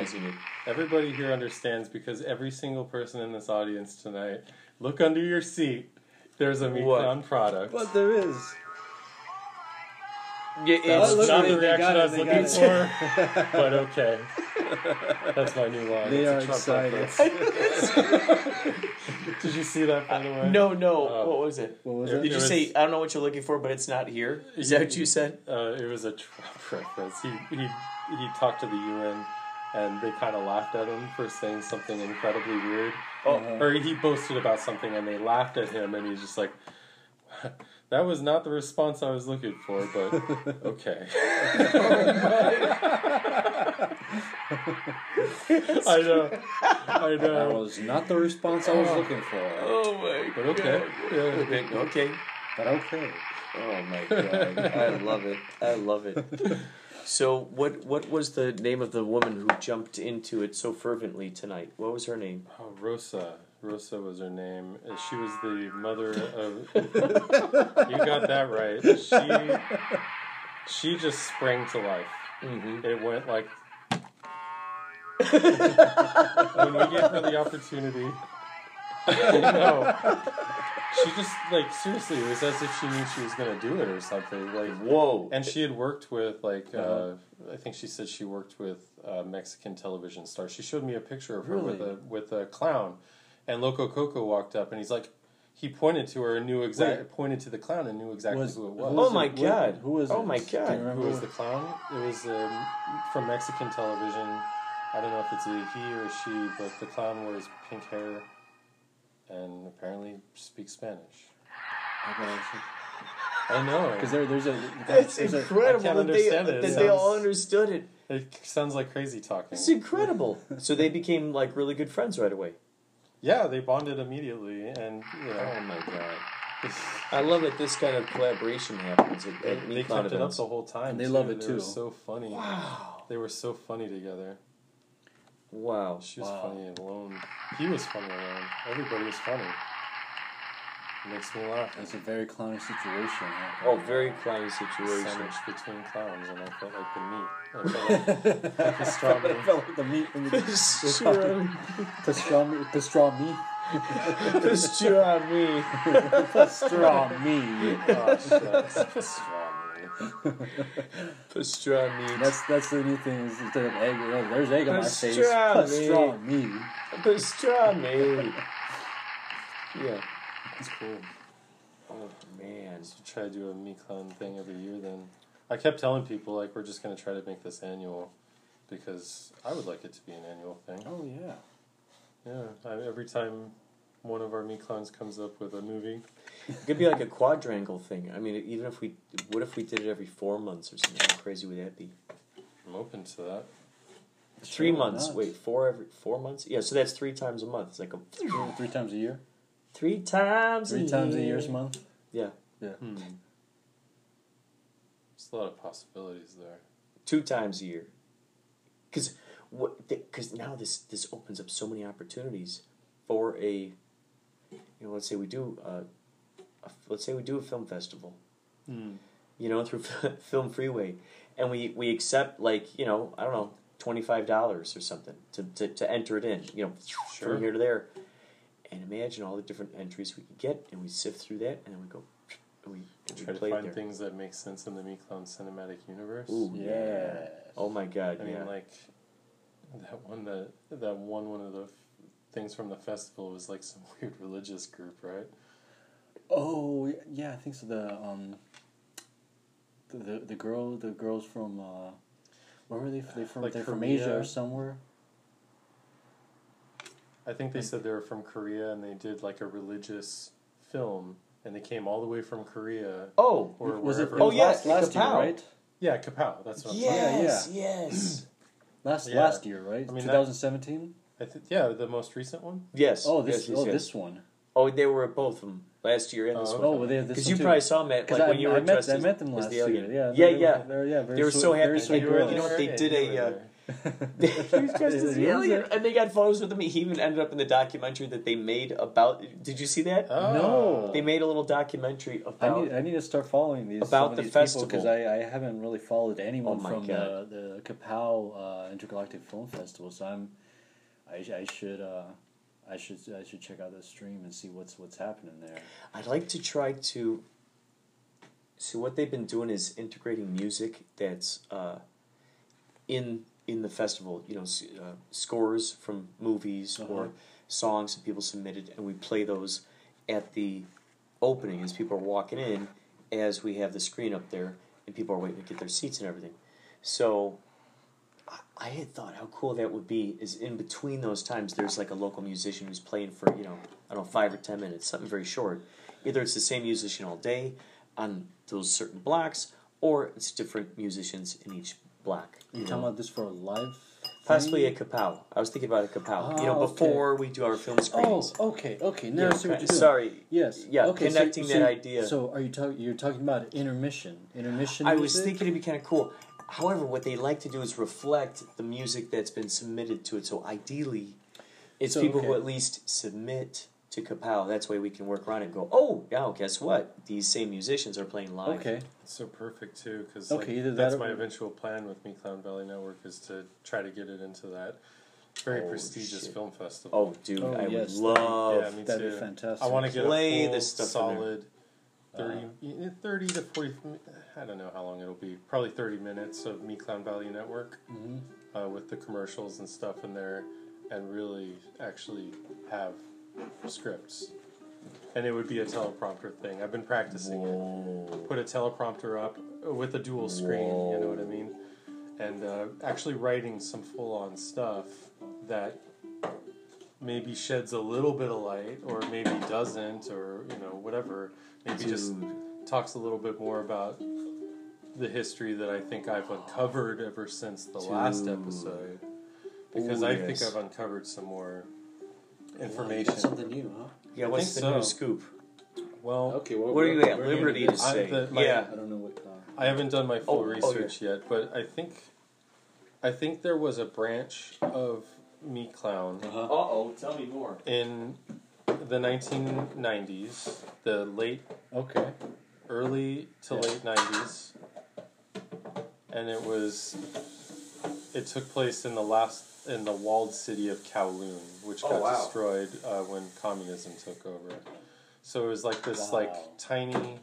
Everybody here understands because every single person in this audience tonight, look under your seat. There's a meat product. But there is. Yeah, Oh, it's not the they reaction got I was looking for, but okay. That's my new line. They It's a are Trump excited. <laughs> <laughs> reference. Did you see that by the way? No, no. Oh. what was it? What was It- it? Did you was- say I don't know what you're looking for, but it's not here? Is that what you said? Uh, it was a Trump <laughs> reference. He he he talked to the UN, and they kind of laughed at him for saying something incredibly weird. Oh, Or he boasted about something, and they laughed at him, and he's just like. <laughs> That was not the response I was looking for, but <laughs> okay. <laughs> I know, I know. That was not the response I was looking for. oh my But okay, yeah. Okay, okay. But okay. Oh my god, I love it. I love it. So, what what was the name of the woman who jumped into it so fervently tonight? What was her name? Oh, Rosa. Rosa was her name. Uh, She was the mother of. <laughs> you got that right. She she just sprang to life. Mm-hmm. It went like. <laughs> when we gave her the opportunity. no. She just like seriously, it was as if she knew she was gonna do it or something. Like Whoa! and she had worked with like uh, Uh-huh. I think she said she worked with uh, Mexican television stars. She showed me a picture of her with a with a clown, and Loco Coco walked up and he's like, he pointed to her and knew exact pointed to the clown and knew exactly Was- who it who was. oh my it? God! who was Oh it? my Do you god! remember? Who was the clown? It was um, from Mexican television. I don't know if it's a he or she, but the clown wears pink hair and apparently speaks Spanish. I know. Because there, there's a. That's there's incredible I can't that they, understand it. It they all sounds- understood it. It sounds like crazy talking. It's incredible. so they became like really good friends right away. Yeah, they bonded immediately, and you know, Oh my god! <laughs> I love that this kind of collaboration happens at, they, at they Mekon kept it up the whole time. And they too. love it They were too. so funny. Wow! They were so funny together. Wow! She was Wow. funny alone. He was funny alone. Everybody was funny. Makes me laugh. It's a very clowny situation. Oh, very clowny situation. Sandwiched between clowns, and I felt like the meat. I felt like <laughs> I felt like the meat in the <laughs> Pastrami. pastrami. Pastrami. Pastrami. Pastrami. Pastrami. That's that's the new thing. Is instead of egg, oh, there's egg on my face. Pastrami. Pastrami. Pastrami. Yeah. It's cool. Oh man. So try to do a me clown thing every year. Then I kept telling people like we're just gonna try to make this annual because I would like it to be an annual thing. Oh yeah. Yeah, I, every time one of our me clowns comes up with a movie, It could be like a quadrangle thing. I mean, even if we, what if we did it every four months or something? How crazy would that be? I'm open to that. Three Sure, months. not? Wait, four every four months? Yeah, so that's three times a month. It's like a Three, three times a year. Three times. Three a times a year. year's month. Yeah, Yeah. Hmm. There's a lot of possibilities there. two times a year. Because what? Because now this this opens up so many opportunities for a. You know, let's say we do. Uh, a, let's say we do a film festival. Hmm. you know, through <laughs> Film Freeway, and we we accept like you know I don't know twenty five dollars or something to, to to enter it in, you know, Sure. from here to there, and imagine all the different entries we could get, and we sift through that, and then we go, and we, and we Try to find there. things that make sense in the me clown cinematic universe. Ooh, Yeah. Oh my God! I yeah. mean, like that one that that one one of the f- things from the festival was like some <laughs> weird religious group, right? Oh yeah, I think so. The um. The the, the girl the girls from uh, where were they? They from Like they're from Asia or somewhere. I think they said they were from Korea and they did like a religious film, and they came all the way from Korea oh, or was it? wherever. it Oh, was yeah, last, last year, right? yeah, Kapow. That's what I'm talking yes, yes, <clears throat> Last Yeah. last year, right? I mean, Two that- I th- yeah, the most recent one. yes. Oh, this yes, yes, oh yes. this one. Oh, they were at both of them last year and this Oh, one. Oh, well, they Because one you too. probably saw them at, 'Cause like I, when you were I met dressed I as, met them last the year. Yeah, yeah, they were- yeah. They were, yeah, They were sweet, so happy. Very sweet you know what they did a, were uh, there. <laughs> he was dressed as the alien, and they got photos with him. He even ended up in the documentary that they made about. Did you see that? Oh. No. They made a little documentary I about. need, I need to start following these About the these festival. because I, I haven't really followed anyone Oh from God. the the Kapow uh, Intergalactic Film Festival. So I'm I, I should uh, I should I should check out the stream and see what's what's happening there. I'd like to try to. So what they've been doing is integrating music that's uh, in in the festival. You know, uh, scores from movies Uh-huh. or songs that people submitted, and we play those at the opening as people are walking in, as we have the screen up there, and people are waiting to get their seats and everything. So I- I had thought how cool that would be is in between those times there's like a local musician who's playing for, you know, I don't know, five or ten minutes, something very short. Either it's the same musician all day on those certain blocks, or it's different musicians in each block. You You talking about this for a live? Possibly a kapow. I was thinking about a kapow. you Ah, know, okay. before we do our film Oh, okay, okay. Now I see what you're doing. Sorry. Yes. Yeah, Okay, so- connecting so, that idea. So are you talking? You're talking about intermission? Intermission. I was music? thinking it'd be kind of cool. However, what they like to do is reflect the music that's been submitted to it. So ideally, it's So, people who okay. at least submit to Kapow. That's why we can work around it and go, oh, yeah, guess what? These same musicians are playing live. Okay. It's so perfect too, because Okay, either that that's or- my eventual plan with Me Clown Valley Network is to try to get it into that very Oh, prestigious shit. film festival. Oh, dude, Oh, I yes, would that'd be- love. yeah, me That'd be fantastic. I want to get Play a full, this stuff solid 30, yeah, 30 to 40, I don't know how long it'll be, probably 30 minutes of Me Clown Valley Network Mhm. uh, with the commercials and stuff in there and really actually have scripts. And it would be a teleprompter thing. I've been practicing it. Put a teleprompter up with a dual screen, you know what I mean? And uh, actually writing some full on stuff that maybe sheds a little bit of light or maybe doesn't or you know whatever maybe just talks a little bit more about the history that I think I've uncovered ever since the last episode because Ooh, I yes. think I've uncovered some more information. got something new, huh? Yeah, what's the think new scoop? Well, Okay. Well, What are you at liberty to I- say? the- my- yeah. I don't know what. Uh, I haven't done my full Oh, oh, research yet, but I think I think there was a branch of Me Clown uh-huh. Uh oh, tell me more. in the 1990s, the late Okay. early to Yeah. late 90s and it was it took place in the last in the walled city of Kowloon which Oh, got wow. destroyed uh, when communism took over so it was like this Wow. like tiny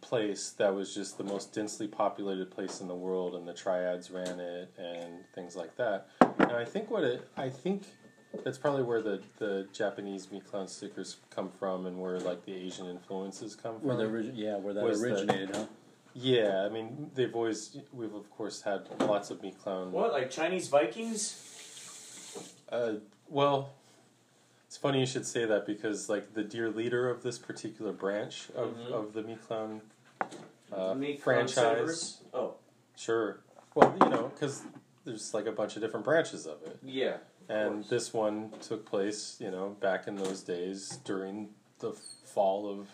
place that was just the most densely populated place in the world and the triads ran it and things like that and I think what it I think that's probably where the, the Japanese Me Clown stickers come from and where like the Asian influences come from. Where the origi- yeah, where that Was the- originated, huh? Yeah, I mean they've always we've of course had lots of Me Clown. What, like Chinese Vikings? Uh, well, it's funny you should say that because like the dear leader of this particular branch of, Mhm. of the Me Clown uh, franchise. Oh, Sure. Well, you know, because there's like a bunch of different branches of it. yeah. And course. this one took place, you know, back in those days during the fall of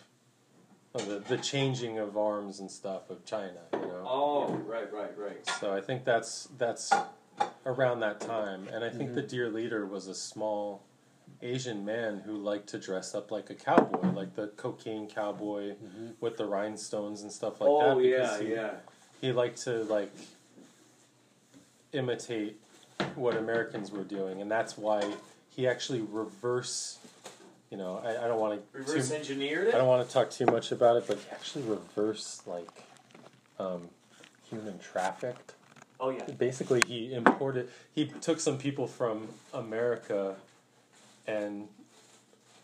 Oh, the, the changing of arms and stuff of China, you know. Oh, right, right, right. So I think that's that's around that time, and I think the mm-hmm. dear leader was a small Asian man who liked to dress up like a cowboy, like the cocaine cowboy mm-hmm. with the rhinestones and stuff like oh, that. oh, yeah, because he, yeah. he liked to like imitate what Americans were doing, and that's why he actually reverse. You know, I, I don't want to Reverse engineered it. I don't want to talk too much about it, but he actually reverse like um, human trafficked. Oh, yeah. Basically, he imported. He took some people from America and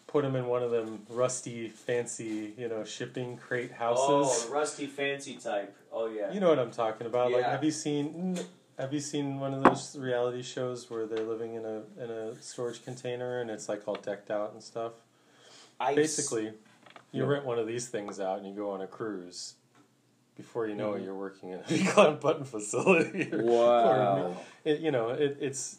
put them in one of them rusty, fancy, you know, shipping crate Oh, houses. the rusty fancy type. Oh, yeah. You know what I'm talking about? Like, have you seen? Have you seen one of those reality shows where they're living in a in a storage container and it's like all decked out and stuff? I Basically, you Yeah. rent one of these things out and you go on a cruise. Before you know Mm-hmm. it, you're working in a <laughs> clown button facility. <laughs> or- Wow. or- it, you know, it, it's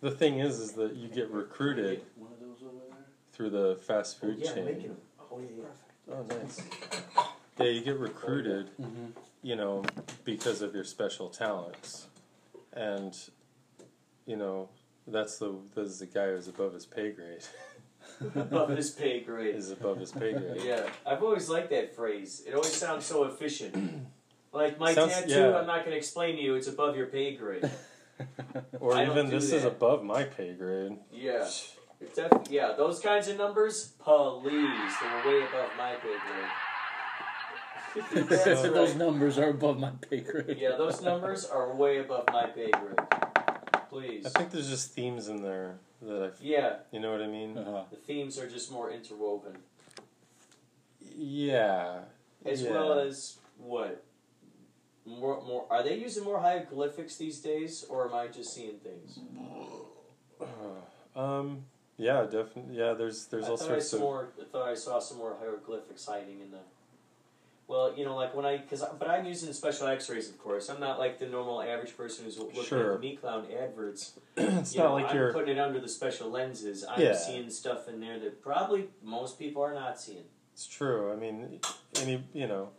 the thing is, is that you get recruited One of those over there. through the fast Oh, food yeah, chain. making them. Oh, yeah, yeah. Oh, nice. Yeah, you get recruited, Mm-hmm. You know, because of your special talents, and you know that's the that's the guy who's above his pay grade. <laughs> Above his pay grade. is above his pay grade. <laughs> Yeah, I've always liked that phrase. It always sounds so efficient. <clears throat> Like my Sounds- tattoo, yeah. I'm not going to explain to you. It's above your pay grade. <laughs> Or I even this is above my pay grade. Yeah, def- yeah. Those kinds of numbers, please, they're way above my pay grade. That's <laughs> Those right. numbers are above my pay grade. Yeah, those numbers are way above my pay grade. Please. I think there's just themes in there that I, Yeah, you know what I mean? Uh-huh. the themes are just more interwoven, Yeah. as yeah. well as what. More, more. Are they using more hieroglyphics these days, or am I just seeing things? <sighs> Um. Yeah, definitely. Yeah, there's there's I all thought I sorts saw of. more. I thought I saw some more hieroglyphics hiding in the. Well, you know, like when I, cause, I- but I'm using special X-rays, of course. I'm not like the normal average person who's looking Sure. at the Meat Clown adverts. <clears throat> it's you not know, like I'm you're. putting it under the special lenses. I'm Yeah. seeing stuff in there that probably most people are not seeing. It's true. I mean, any you know,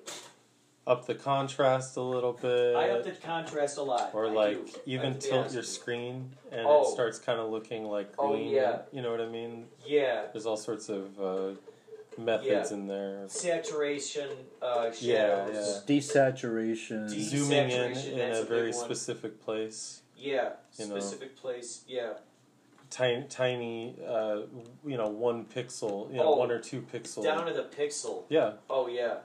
up the contrast a little bit. I up the contrast a lot. or I like do, even tilt your you. screen and Oh. it starts kind of looking like green. Oh, green. yeah. You know what I mean? Yeah, There's all sorts of uh, methods Yeah. in there. saturation, uh, shadows. Yeah, Desaturation. De- Zooming in Desaturation, in that's a a very one. specific place. Yeah, You know. specific place. Yeah, Tiny, tiny, uh, you know, one pixel, you know, Oh, one or two pixel. down to the pixel. yeah, Oh yeah.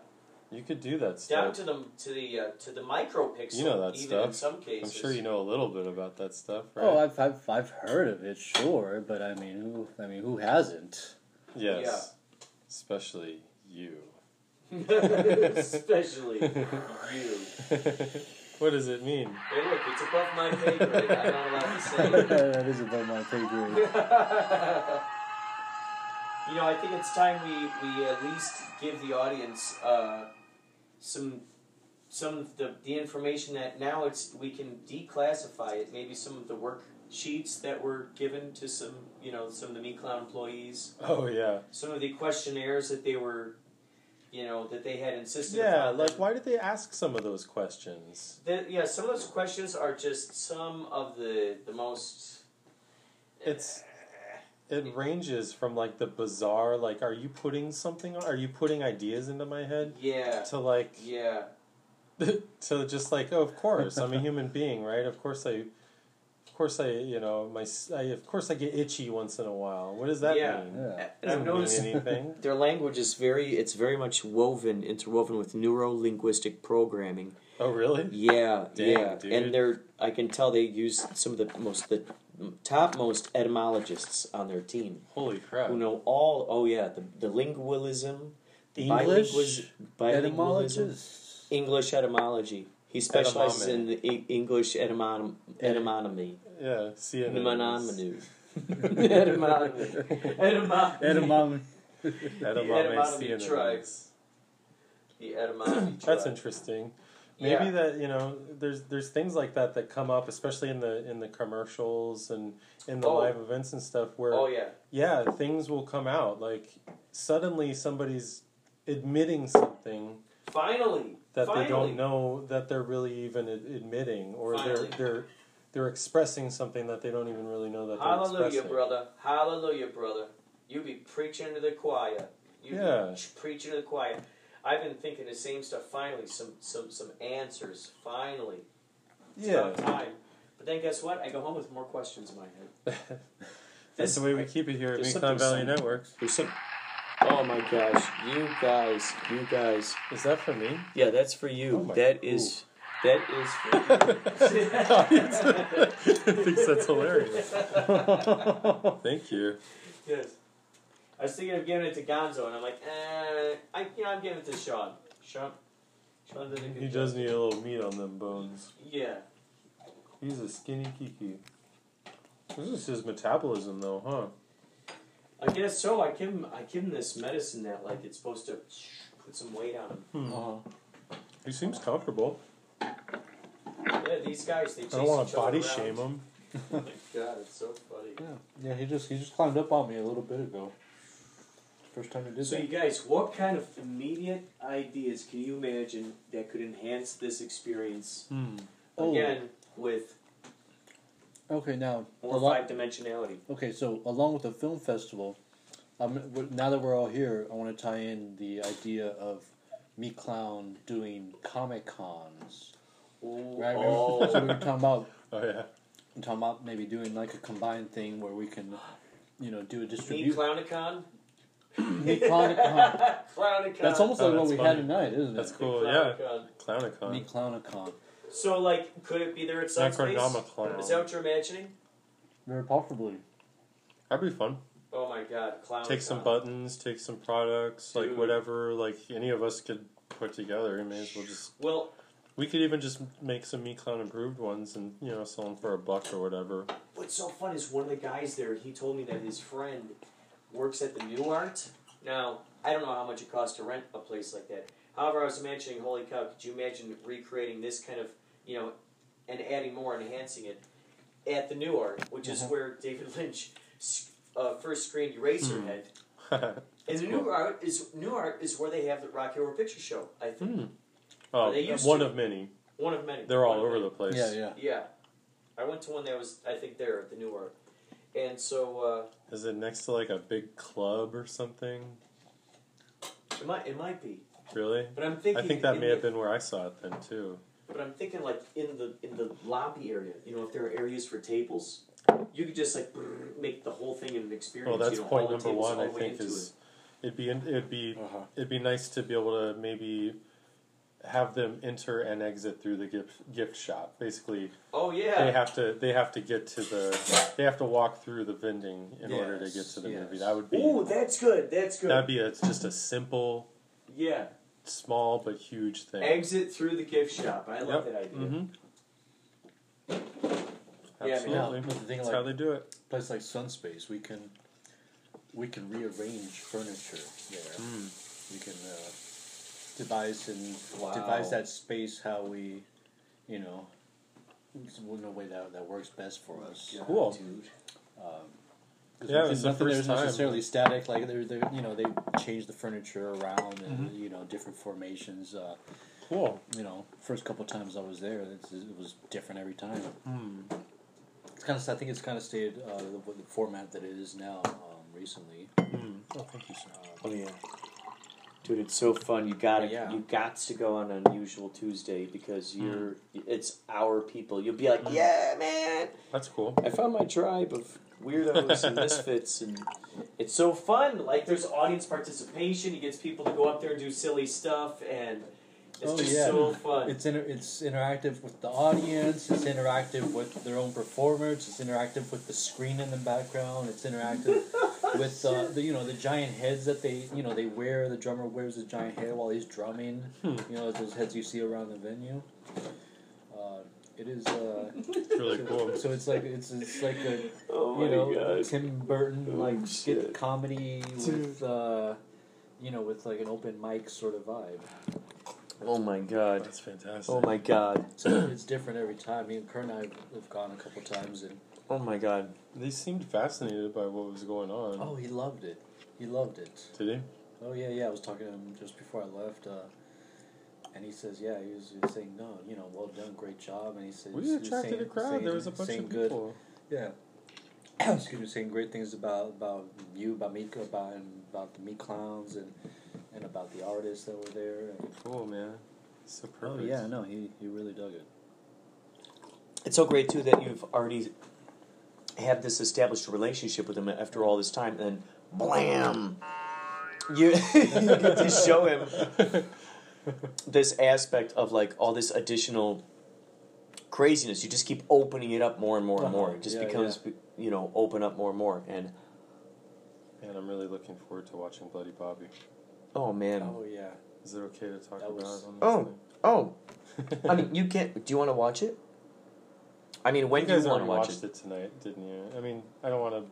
you could do that down stuff. to the to the uh, to the micropixel. You know that even in stuff. some I'm cases. sure you know a little bit about that stuff, right? Oh, I've, I've I've heard of it, sure, but I mean, who I mean, who hasn't? yes, especially you. Especially <laughs> you. what does it mean? Hey, look, it's above my pay grade. I'm not allowed to say. <laughs> it. that is above my pay grade. <laughs> you know, I think it's time we, we at least give the audience uh, some some of the, the information that now it's we can declassify it. Maybe some of the worksheets that were given to some you know some of the Meat Clown employees, Oh yeah, some of the questionnaires that they were you know that they had insisted. yeah. Like, them. why did they ask some of those questions? The, yeah, some of those questions are just some of the the most. It's it ranges from like the bizarre, like, are you putting something? on Are you putting ideas into my head? Yeah, To like, yeah. <laughs> to just like, oh, of course, I'm a human being, right? Of course, I, course, I, you know, my, s- I, of course, I get itchy once in a while. What does that Yeah. mean? Yeah. And I've Doesn't mean noticed anything. <laughs> their language is very it's very much woven interwoven with neuro linguistic programming Oh, really? yeah Dang, yeah dude. and they're i can tell they use some of the most the topmost etymologists on their team Holy crap! who know all oh yeah the, the lingualism the English bilingualism, bilingualism etymologists. english etymology he specializes in the e- english etymon- etymonymy <laughs> Yeah, see it. etymonymy etymonymy etymonymy Edamame. Edamame Edamame tribe. synonyms. the etymonymy That's interesting. Maybe Yeah. that you know, there's there's things like that that come up, especially in the in the commercials and in the Oh. live events and stuff, where oh yeah yeah, things will come out. Like suddenly somebody's admitting something Finally, that finally. they don't know that they're really even admitting, or Finally. they're they're they're expressing something that they don't even really know that they're Hallelujah, expressing. brother. Hallelujah, brother. You be preaching to the choir. You Yeah. be preaching to the choir. I've been thinking the same stuff. Finally, some some some answers. Finally, it's Yeah, about time. But then guess what? I go home with more questions in my head. <laughs> that's the way we keep it here at Me Clown Valley some- Network. There's some. Oh my gosh, you guys, you guys. Is that for me? Yeah, that's for you. Oh my- that is. That is for you. thinks that's hilarious. <laughs> Thank you. Yes. I was thinking of giving it to Gonzo, and I'm like, eh, I, you know, I'm giving it to Sean. Sean, Sean did a good He job. does need a little meat on them bones. Yeah. He's a skinny kiki. This is his metabolism, though, huh? I guess so. I give him, I give him this medicine that like it's supposed to put some weight on him. Hmm. Uh-huh. He seems comfortable. Yeah, these guys they chase I don't want each to other body around. shame him. Oh <laughs> my god, it's so funny. Yeah, yeah. He just he just climbed up on me a little bit ago. First time he did So that. you guys, what kind of immediate ideas can you imagine that could enhance this experience? Hmm. Oh. Again, with Okay, now more along, five dimensionality. okay, so along with the film festival, um, w- now that we're all here, I want to tie in the idea of me clown doing comic cons. Right? Oh. so we were talking about <laughs> Oh, yeah. I'm talking about maybe doing like a combined thing where we can, you know, do a distribution. distribute. Clownicon. Me Clownicon. <laughs> Clownicon. That's almost Oh, like what we funny. had tonight, isn't it? That's cool, yeah. Clownicon. Me Clownicon. Clownicon. So, like, could it be there at some space? Necronoma clown. Is that what you're imagining? Very possibly. That'd be fun. Oh my god, clown. Take some buttons, take some products, like whatever, like any of us could put together. You may as well just. Well, We could even just make some Me Clown improved ones and you know sell them for a buck or whatever. what's so fun is one of the guys there. He told me that his friend works at the Nuart. Now I don't know how much it costs to rent a place like that. However, I was imagining, holy cow, could you imagine recreating this kind of, you know, and adding more, enhancing it at the Nuart, which is where David Lynch uh, first screened Eraserhead. <laughs> And the Nuart is Nuart is where they have the Rocky Horror Picture Show. I think Hmm. Oh, They used one to. of many. one of many. They're all over many. the place. Yeah, yeah. Yeah, I went to one that was I think there at the Nuart, and so uh, Is it next to like a big club or something? it might it might be, Really? but I'm thinking. I think that may the- have been where I saw it then too. But I'm thinking like in the in the lobby area. You know, if there are areas for tables, you could just like brrr, <clears throat> make the whole thing an experience. Well, that's you know, point number one. I think is it'd be it'd be Uh-huh. it'd be nice to be able to maybe have them enter and exit through the gift gift shop. Basically. Oh yeah. they have to they have to get to the they have to walk through the vending in order to get to the yes. movie. That would be oh, that's good. That's good. that'd be a, just a simple, yeah. small but huge thing. Exit through the gift shop. I love Yep. that idea. Mm-hmm. Yeah, I mean, Absolutely. The thing That's like how they do it. place like Sunspace, we can we can rearrange furniture there. Mm. We can uh, devise and Wow. devise that space how we, you know, in a way that that works best for us. Cool. Dude. 'Cause Yeah, nothing, it's the nothing first there's time. necessarily static. Like they're, they're you know they change the furniture around and Mm-hmm. you know different formations. Uh, Cool. you know, first couple times I was there, it's, it was different every time. Hmm. It's kind of I think it's kind of stayed uh, the, the format that it is now um, recently. Mm. Oh, thank you, sir. Oh yeah. Dude, it's so fun. You gotta, oh, Yeah. you got to go on an Unusual Tuesday because hmm. you're, it's our people. You'll be like, hmm. yeah, man, That's cool. I found my tribe of weirdos and misfits, and it's so fun. Like, there's audience participation. He gets people to go up there and do silly stuff, and it's Oh, just yeah. so fun. It's inter- it's interactive with the audience. It's interactive with their own performers. It's interactive with the screen in the background. It's interactive <laughs> with uh, the you know the giant heads that they you know they wear. The drummer wears a giant head while he's drumming. Hmm. You know those heads you see around the venue. Uh, it is. Uh, <laughs> It's really cool. so it's like it's it's like a oh you know god. Tim Burton Oh, like skit comedy with uh, you know with like an open mic sort of vibe. Oh my god. That's fantastic. Oh my god. So it's different every time. Me and Kurt and I have gone a couple times, and Oh my god. They seemed fascinated by what was going on. oh, he loved it. He loved it. Did he? Oh yeah, yeah. I was talking to him just before I left, uh, and he says, yeah, he was, he was saying, no, you know, well done, great job, and he said, We attracted saying- a crowd. saying- There was a bunch saying of good, people. yeah. <clears throat> Excuse me, saying great things about about you, about me, about and about the meat clowns, and and about the artists that were there. And, Cool, man. So oh yeah, no, he he really dug it. It's so great too that you've already have this established relationship with him after all this time, and blam, you, <laughs> you get to show him this aspect of like all this additional craziness. You just keep opening it up more and more and more. Uh-huh. It just Yeah, becomes you know open up more and more. And And I'm really looking forward to watching Bloody Bobby. oh man, Oh yeah. Is it okay to talk That about was- it on this Oh. thing? oh, <laughs> I mean you can't. Do you want to watch it? I mean, when you do you want to watch watched it? it? tonight, didn't you? I mean, I don't want to.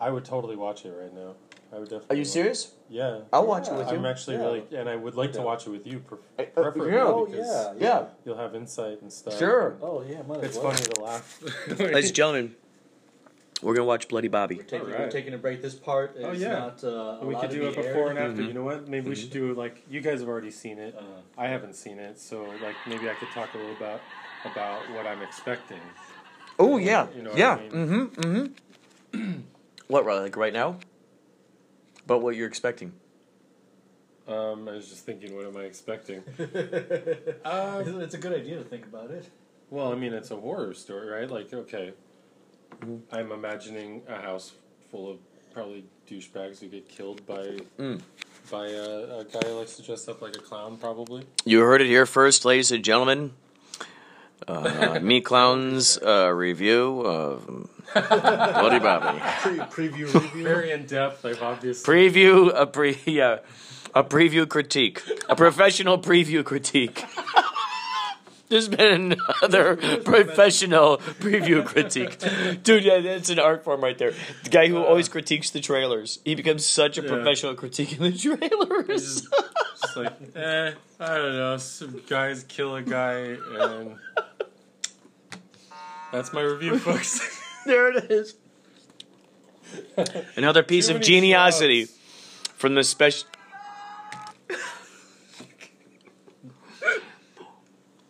I would totally watch it right now. I would definitely. Are you watch- serious? Yeah. I'll watch it with you. I'm actually Yeah. really, and I would like to Yeah. watch it with you, pref- Uh, uh, preferably yeah. Oh because yeah. yeah, you'll have insight and stuff. sure. Oh yeah. Might as It's well. funny to laugh. <laughs> Ladies and gentlemen, we're gonna watch Bloody Bobby. We're taking, Alright. we're taking a break. This part is Oh, yeah. not. Uh, we could do it before aired. and after. Mhm. You know what? Maybe we should do like you guys have already seen it. Uh, I haven't seen it, so like maybe I could talk a little about about what I'm expecting. Oh yeah, You know yeah. I mean? Mm-hmm. Mm-hmm. <clears throat> what like right now? But what you're expecting? Um, I was just thinking, what am I expecting? <laughs> It's- it's a good idea to think about it. Well, I mean, it's a horror story, right? Like, okay, Mm-hmm. I'm imagining a house full of probably douchebags who get killed by Mm. by a, a guy who likes to dress up like a clown, probably. You heard it here first, ladies and gentlemen. Uh, Me Clowns uh, review of Bloody Bobby. Pre- preview review. Very in depth. I've obviously. Preview a pre yeah, a preview critique, a professional preview critique. There's been another professional preview critique, dude. Yeah, that's an art form right there. The guy who always critiques the trailers, he becomes such a Yeah. professional critiquing the trailers. It's like, eh, I don't know. Some guys kill a guy, and that's my review, <laughs> folks. there it is. <laughs> Another piece of geniosity from the special.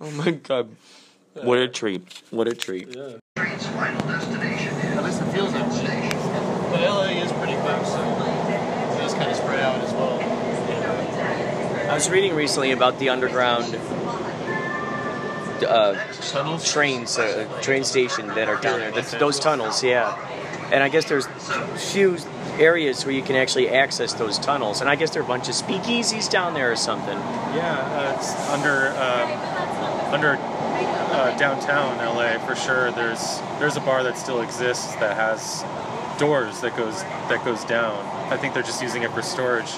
Oh my god! What a treat! What a treat! yeah. At least it feels that way. But LA is pretty big, so it is kind of spread out as well. I was reading recently about the underground uh, Tunnels? trains, uh, train station that are down there. That's, those tunnels, yeah. And I guess there's few areas where you can actually access those tunnels. And I guess there are a bunch of speakeasies down there or something. Yeah, uh, it's under um, under uh, downtown LA for sure. There's there's a bar that still exists that has doors that goes that goes down. I think they're just using it for storage.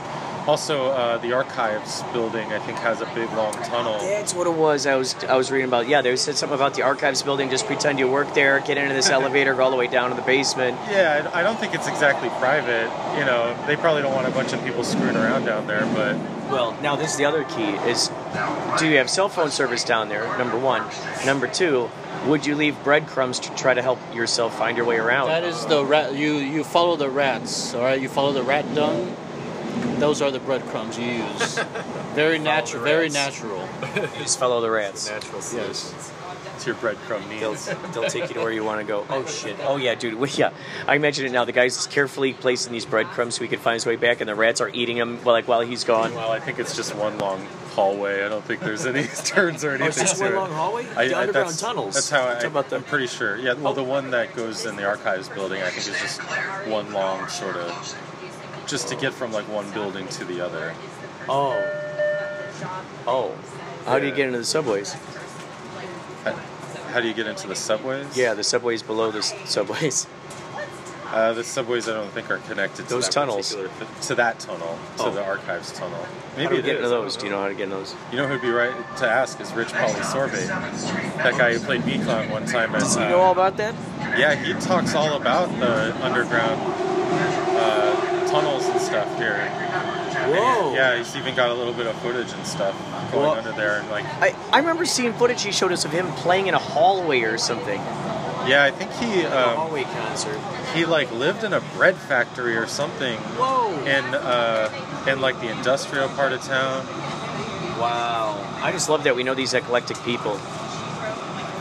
Also, uh, the archives building I think has a big long tunnel. That's what it was. I was I was reading about. Yeah, they said something about the archives building. Just pretend you work there, get into this <laughs> elevator, go all the way down to the basement. Yeah, I I don't think it's exactly private. You know, they probably don't want a bunch of people screwing around down there, but Well, now this is the other key: is do you have cell phone service down there? Number one. Number two, would you leave breadcrumbs to try to help yourself find your way around? That is the rat. You you follow the rats. All right, you follow the rat dung. Those are the breadcrumbs you use. <laughs> Very natural. Very natural. Just follow the rats. natural Yes. To your breadcrumb They'll, they'll take you to where you want to go. Oh shit! Oh yeah, dude. Well, yeah, I imagine it now. The guy's carefully placing these breadcrumbs so he can find his way back, and the rats are eating them. Well, like while he's gone. Well, I think it's just one long hallway. I don't think there's any <laughs> turns or anything. Oh, it's just to one it. long hallway. The I- underground that's, tunnels. That's how I, about the... I'm pretty sure. Yeah, well, the oh. one that goes in the archives building, I think, is just one long sort of, just to get from like one building to the other. Oh. Oh. How do you get into the subways? How, how do you get into the subways? Yeah, the subways below the subways. <laughs> Uh, the subways, I don't think, are connected to Those that tunnels. to that tunnel, to Oh. the archives tunnel. How Maybe do we get into those? Do you know how to get in those? You know who'd be right to ask is Rich Polly Sorbet, that guy who played Clown one time. At, Does he uh, know all about that? Yeah, he talks all about the underground uh, tunnels and stuff here. Whoa. Yeah, he's even got a little bit of footage and stuff going Well- under there, and like, I, I remember seeing footage he showed us of him playing in a hallway or something. yeah, I think he a um, hallway concert. he like lived in a bread factory or something Whoa. in uh, in like the industrial part of town. Wow. I just love that we know these eclectic people.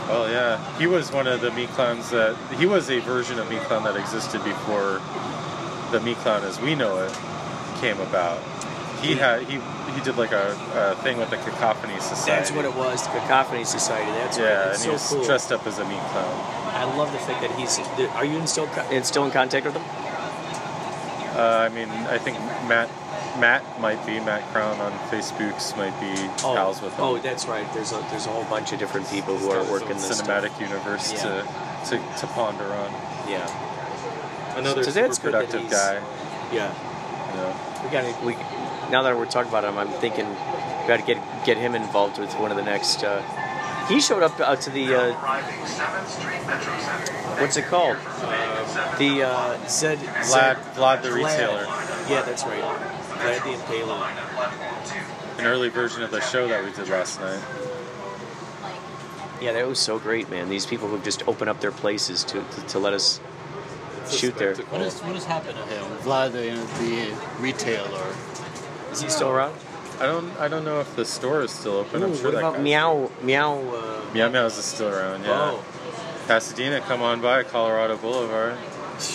Well, yeah, he was one of the meat clowns that he was a version of meat clown that existed before the meat clown as we know it came about. He had he he did like a, a thing with the Cacophony Society. That's what it was, the Cacophony Society. That's yeah, right. and It's he so was cool. dressed up as a meat clown. I love the fact that he's. Are you in still in still in contact with him? Uh, I mean, I think Matt Matt might be Matt Crown on Facebook's might be pals with him. oh, that's right. There's a there's a whole bunch of different people who are working own this cinematic stuff. universe Yeah. to, to to ponder on. Yeah, Another So super that's good that productive guy. yeah. We got we. Now that we're talking about him, I'm thinking we got to get get him involved with one of the next. Uh, he showed up out to the. Uh, what's it called? the uh, Zed. Vlad, Vlad the retailer. Yeah, that's right. Vlad the Impaler. An early version of the show that we did last night. Yeah, that was so great, man. These people who just open up their places to to, to let us shoot there. What is what has happened to him? Vlad, the, the retailer. Is he still around? I don't I don't know if the store is still open. I'm sure what that about Meow Meow? Uh, Meow Meows is still around, yeah. Oh. Pasadena, come on by Colorado Boulevard.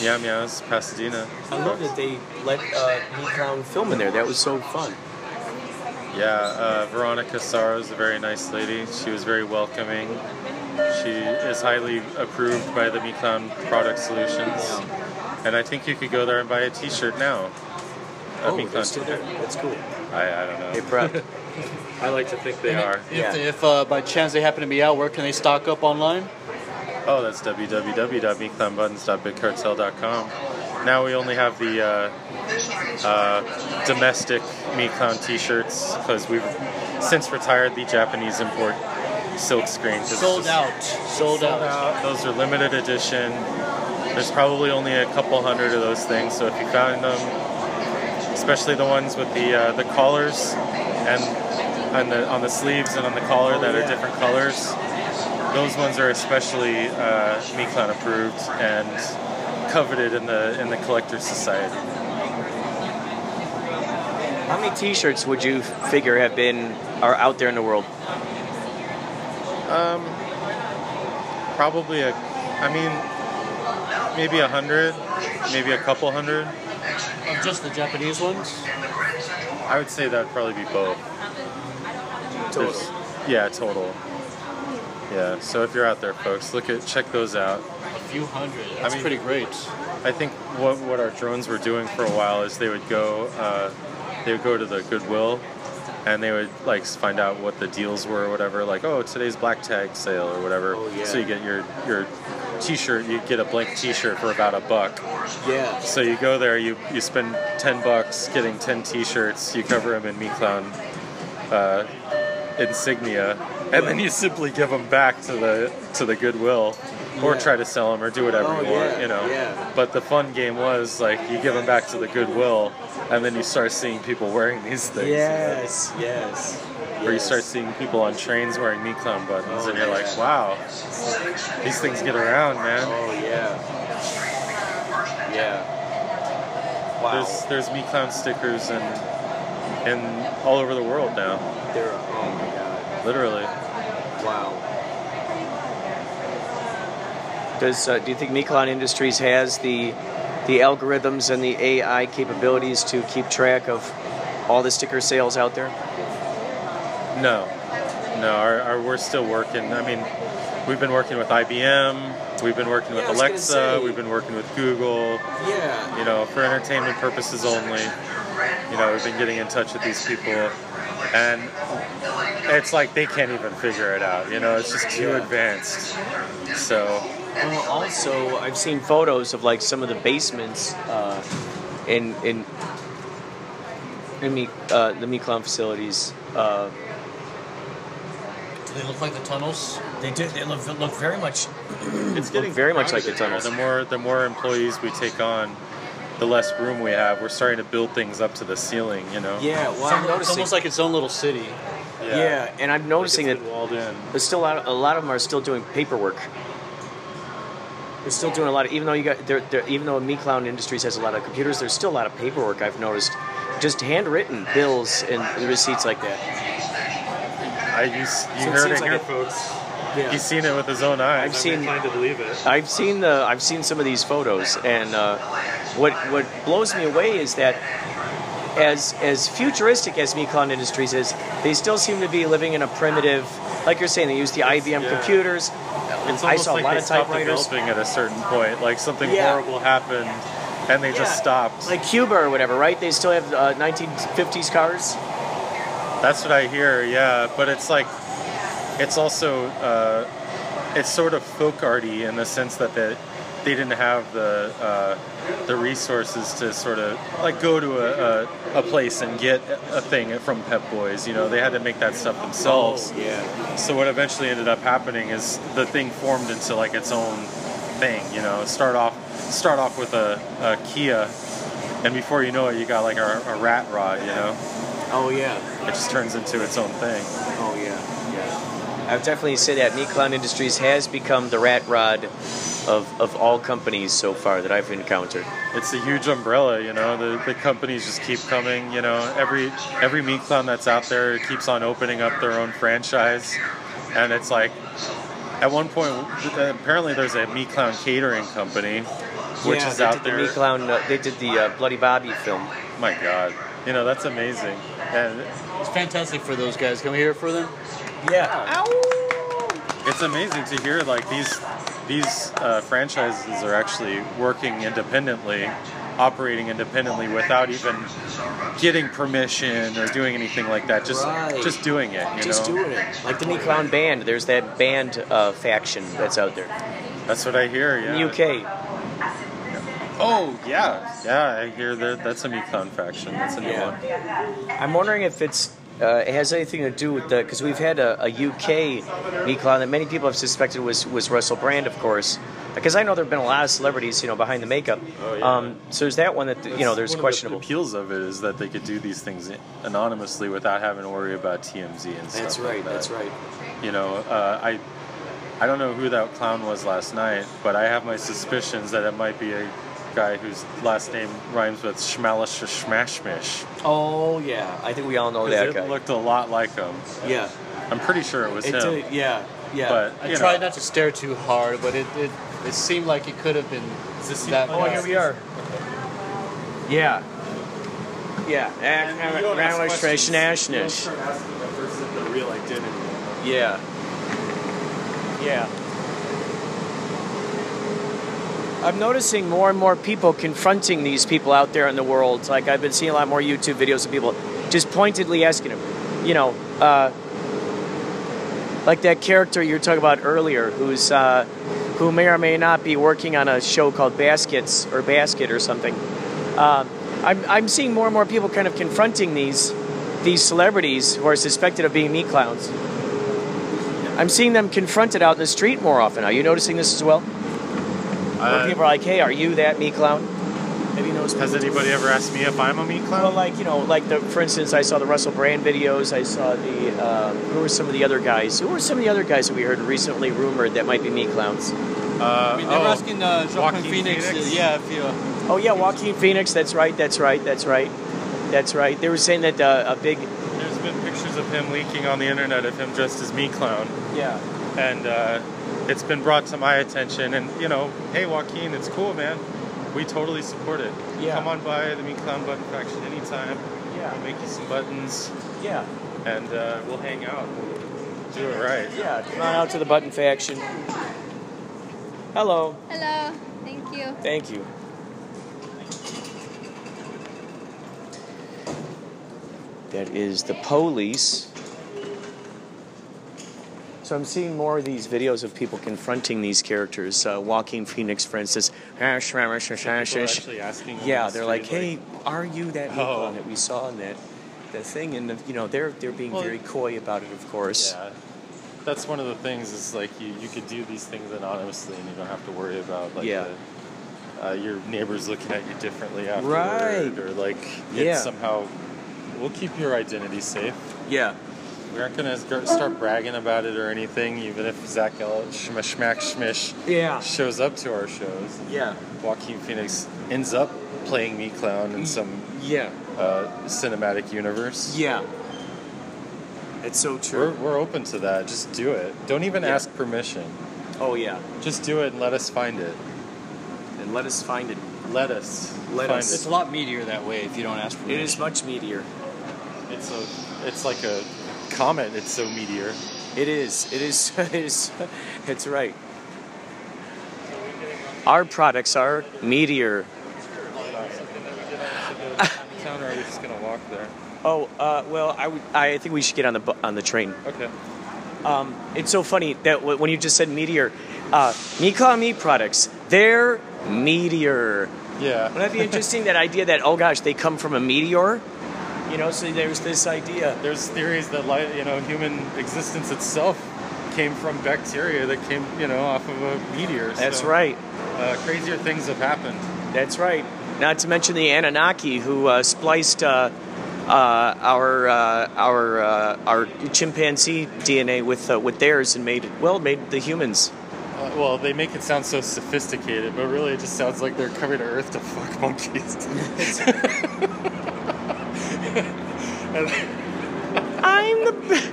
Meow Meows, Pasadena. I love that they let uh, Me Clown film in there. That was so fun. Yeah, uh, Veronica Sarro is a very nice lady. She was very welcoming. She is highly approved by the Me Product Solutions. And I think you could go there and buy a T-shirt now. Oh, Me they're still there. That's cool. I, I don't know. They prepped. <laughs> I like to think they And are. If, if uh, by chance they happen to be out, where can they stock up online? Oh, that's www.meatclownbuttons.bigcartel.com. Now we only have the uh, uh, domestic Meat T-shirts because we've since retired the Japanese import silk screen. 'cause it's Sold out. Sold out. Those are limited edition. There's probably only a couple hundred of those things. So if you found them, especially the ones with the uh, the collars and on the on the sleeves and on the collar that are different colors, those ones are especially uh, Meat Clown approved and coveted in the in the collector's society. How many T-shirts would you figure have been are out there in the world? Um, probably a, I mean, maybe a hundred, maybe a couple hundred. Of just the Japanese ones? I would say that'd probably be both. Total. There's- yeah, total. Yeah. So if you're out there, folks, look at check those out. A few hundred. That's pretty great. I think what what our drones were doing for a while is they would go uh, they would go to the Goodwill and they would like find out what the deals were or whatever. Like, oh, today's black tag sale or whatever. Oh, yeah. So you get your your T-shirt. You get a blank T-shirt for about a buck. Yeah. So you go there, you you spend ten bucks getting ten T-shirts. You cover them in Meat Clown uh, insignia, and then you simply give them back to the to the Goodwill, or Yeah. try to sell them, or do whatever Oh, you want. yeah, You know. yeah. But the fun game was like you give them back to the Goodwill, and then you start seeing people wearing these things. you know? Yes, yes. Or you start seeing people on trains wearing Clown buttons, Oh, and you're like, wow, these things get around, man. Oh yeah. Yeah. Wow. There's there's Meat Clown stickers and and all over the world now. They're oh my god. Literally. Wow. Does uh, do you think Me Clown Industries has the the algorithms and the AI capabilities to keep track of all the sticker sales out there? No, no. Our, our, we're still working. I mean, we've been working with IBM. We've been working Yeah, with Alexa. say. We've been working with Google. Yeah. You know, for entertainment purposes only. You know, we've been getting in touch with these people, and it's like they can't even figure it out. You know, it's just too Yeah. advanced. So Well, also I've seen photos of like some of the basements uh, in in in me, uh, the Me Clown facilities. Uh, Do they look like the tunnels? they did. They look, look very much. it's getting very much like the tunnels. The more the more employees we take on, the less room we have. We're starting to build things up to the ceiling. You know. Yeah, well, It's, I'm almost, it's almost like its own little city. yeah. and I'm noticing Like that it's walled in. there's still a lot, of, a lot of them are still doing paperwork. They're still doing a lot of, even though you got, they're, they're, even though Me Clown Industries has a lot of computers, there's still a lot of paperwork I've noticed, just handwritten bills and, and receipts like that. I you, you So it heard seems it like here, it- folks. Yeah. He's seen it with his own eyes. I've I'm seen- inclined to believe it. I've seen the I've seen some of these photos, and uh, what what blows me away is that as as futuristic as Me Clown Industries is, they still seem to be living in a primitive, like you're saying, they use the IBM Yeah. computers. It's I almost saw like a lot they of stopped typewriters. developing at a certain point. Like something Yeah. horrible happened, and they just Yeah. stopped. Like Cuba or whatever, right? They still have uh, 1950s cars. That's what I hear. Yeah, but it's like, it's also, uh, it's sort of folk arty in the sense that they, they didn't have the uh, the resources to sort of like go to a, a, a place and get a thing from Pep Boys. You know, they had to make that stuff themselves. Oh, yeah. So what eventually ended up happening is the thing formed into like its own thing. You know, start off start off with a, a Kia, and before you know it, you got like a, a rat rod. You know, Oh yeah. it just turns into its own thing. Oh yeah. Yeah. I would definitely say that Me Clown Industries has become the rat rod of, of all companies so far that I've encountered. It's a huge umbrella. You know, the, the companies just keep coming. You know, every every meat clown that's out there keeps on opening up their own franchise, and it's like. At one point, apparently, there's a meat clown catering company, which yeah, is they out there. The Meat Clown, uh, they did the uh, Bloody Bobby film. My God, you know that's amazing. And It's fantastic for those guys. Can we hear it for them? Yeah. it's amazing to hear like these these uh, franchises are actually working independently operating independently without even getting permission or doing anything like that. Just Right. just doing it. You Just know? doing it. Like the Me Clown Band. There's that band uh, faction that's out there. That's what I hear. Yeah. In the UK. Oh yeah, yeah. I hear that. That's a Me Clown faction. That's a new Yeah. one. I'm wondering if it's uh, it has anything to do with the because we've had a, a UK Me Clown that many people have suspected was was Russell Brand, of course. Because I know there have been a lot of celebrities, you know, behind the makeup. Oh, yeah. um, so there's that one that you know there's One of questionable. The appeals of it is that they could do these things anonymously without having to worry about TMZ and stuff. That's like right. that. That's right. You know, uh, I I don't know who that clown was last night, but I have my suspicions that it might be a guy whose last name rhymes with Schmalish Schmashmish. Oh yeah, I think we all know that it guy. looked a lot like him. Yeah. I'm pretty sure it was It him. did- yeah, yeah. But I you tried know, not to stare too hard, but it it, it seemed like it could have been that. Oh, here we are. Yeah. Yeah. the real identity. Yeah. Yeah. I'm noticing more and more people confronting these people out there in the world. Like I've been seeing a lot more YouTube videos of people just pointedly asking them, you know, uh, like that character you were talking about earlier, who's uh, who may or may not be working on a show called Baskets or Basket or something. Um, I'm I'm seeing more and more people kind of confronting these these celebrities who are suspected of being meat clowns. I'm seeing them confronted out in the street more often. Are you noticing this as well? Where Uh, people are like, "Hey, are you that meat clown?" Have you noticed? Has anybody ever asked me if I'm a meat clown? Well, like you know, like the for instance, I saw the Russell Brand videos. I saw the um, who were some of the other guys? Who were some of the other guys that we heard recently rumored that might be meat clowns? Uh, I mean, they were oh, asking uh, Joaquin Joaquin Phoenix, Phoenix? uh, yeah, if you. Oh yeah, Joaquin Phoenix. That's right. That's right. That's right. That's right. They were saying that uh, a big There's been pictures of him leaking on the internet of him dressed as meat clown. yeah. And uh, it's been brought to my attention. And you know, hey Joaquin, it's cool, man. We totally support it. Yeah. Come on by the Meat Clown Button Faction anytime. Yeah. We'll make you some buttons, Yeah. and uh, we'll hang out. We'll do it right. Yeah. Come on out to the Button Faction. Hello. Hello, thank you. Thank you. That is the police. So I'm seeing more of these videos of people confronting these characters. Uh, Joaquin Phoenix, for instance. People are actually asking. Yeah, they're like, "Hey, are you that Oh. That we saw in that that thing?" And you know, they're they're being Well, very coy about it, of course. Yeah. That's one of the things is like you, you could do these things anonymously and you don't have to worry about like Yeah. the, uh, your neighbors looking at you differently afterward Right. or like Yeah. somehow we'll keep your identity safe. Yeah. We aren't gonna start bragging about it or anything, even if Zach Ell Schmack Schmish Yeah. shows up to our shows. Yeah. Joaquin Phoenix ends up playing me clown in some Yeah. uh, cinematic universe. Yeah. It's so We're, true. we're open to that. Just do it. Don't even Yeah. ask permission. Oh yeah. Just do it and let us find it. And let us find it. Let us Let find us. It's a lot meatier that way if you don't ask for It is much meatier. It's a. It's like a comet. It's so meteor. It is. It is. <laughs> It is. It's right. Our products are meteor. Town, or are we just gonna walk there? Oh, uh, well, I. I think we should get on the bu- on the train. Okay. Um, it's so funny that w- when you just said meteor, uh, Mika meat products, they're meteor. Yeah. Wouldn't that be interesting? that idea that oh gosh, they come from a meteor. You know, so there's this idea. There's theories that life, you know, human existence itself came from bacteria that came, you know, off of a meteor. That's So, right. Uh, crazier things have happened. That's right. Not to mention the Anunnaki who uh, spliced uh, uh, our uh, our uh, our chimpanzee DNA with uh, with theirs and made well made the humans. Uh, well, they make it sound so sophisticated, but really it just sounds like they're coming to Earth to <laughs> fuck monkeys. I'm the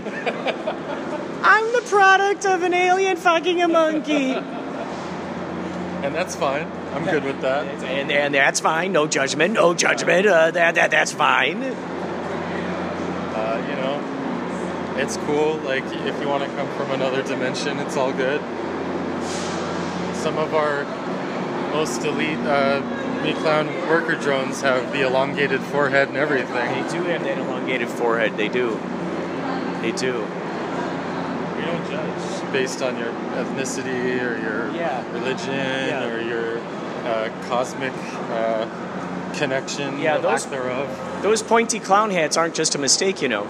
I'm the product of an alien fucking a monkey. and that's fine. I'm good with that. And, and that's fine. No judgment. No judgment. Uh, that, that that's fine. Uh, you know, it's cool. Like, if you want to come from another dimension, it's all good. Some of our most elite uh, Me Clown worker drones have the elongated forehead and everything. They do have that elongated forehead. They do. They do. We don't judge based on your ethnicity or your Yeah. religion Yeah. or your uh, cosmic uh, connection Yeah, or those- lack thereof. Those pointy clown hats aren't just a mistake, you know.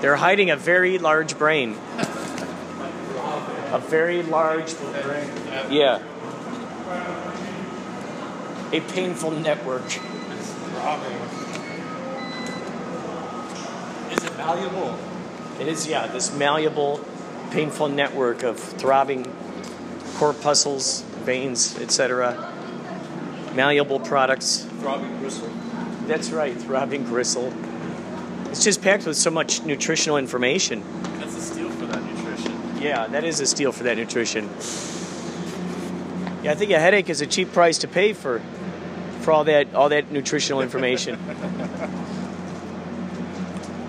They're hiding a very large brain. <laughs> A very large brain. Yeah. A painful network. Is it malleable? It is, yeah, this malleable, painful network of throbbing corpuscles, veins, etc. Malleable products. Throbbing gristle. That's right, throbbing gristle. It's just packed with so much nutritional information. That's a steal for that nutrition. Yeah, that is a steal for that nutrition. Yeah, I think a headache is a cheap price to pay for for all that all that nutritional information. <laughs>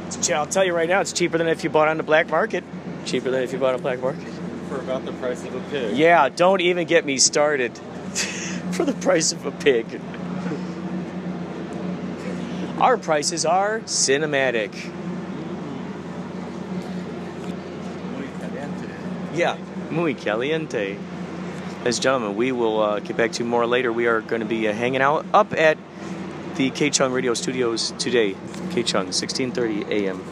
It's- I'll tell you right now, it's cheaper than if you bought on the black market. Cheaper than if you bought on the black market. For about the price of a pig. Yeah, don't even get me started. <laughs> for the price of a pig. Our prices are cinematic. Yeah, muy caliente. And gentlemen, we will uh, get back to more later. We are going to be uh, hanging out up at the KCHUNG Radio Studios today. KCHUNG, 16:30 a.m.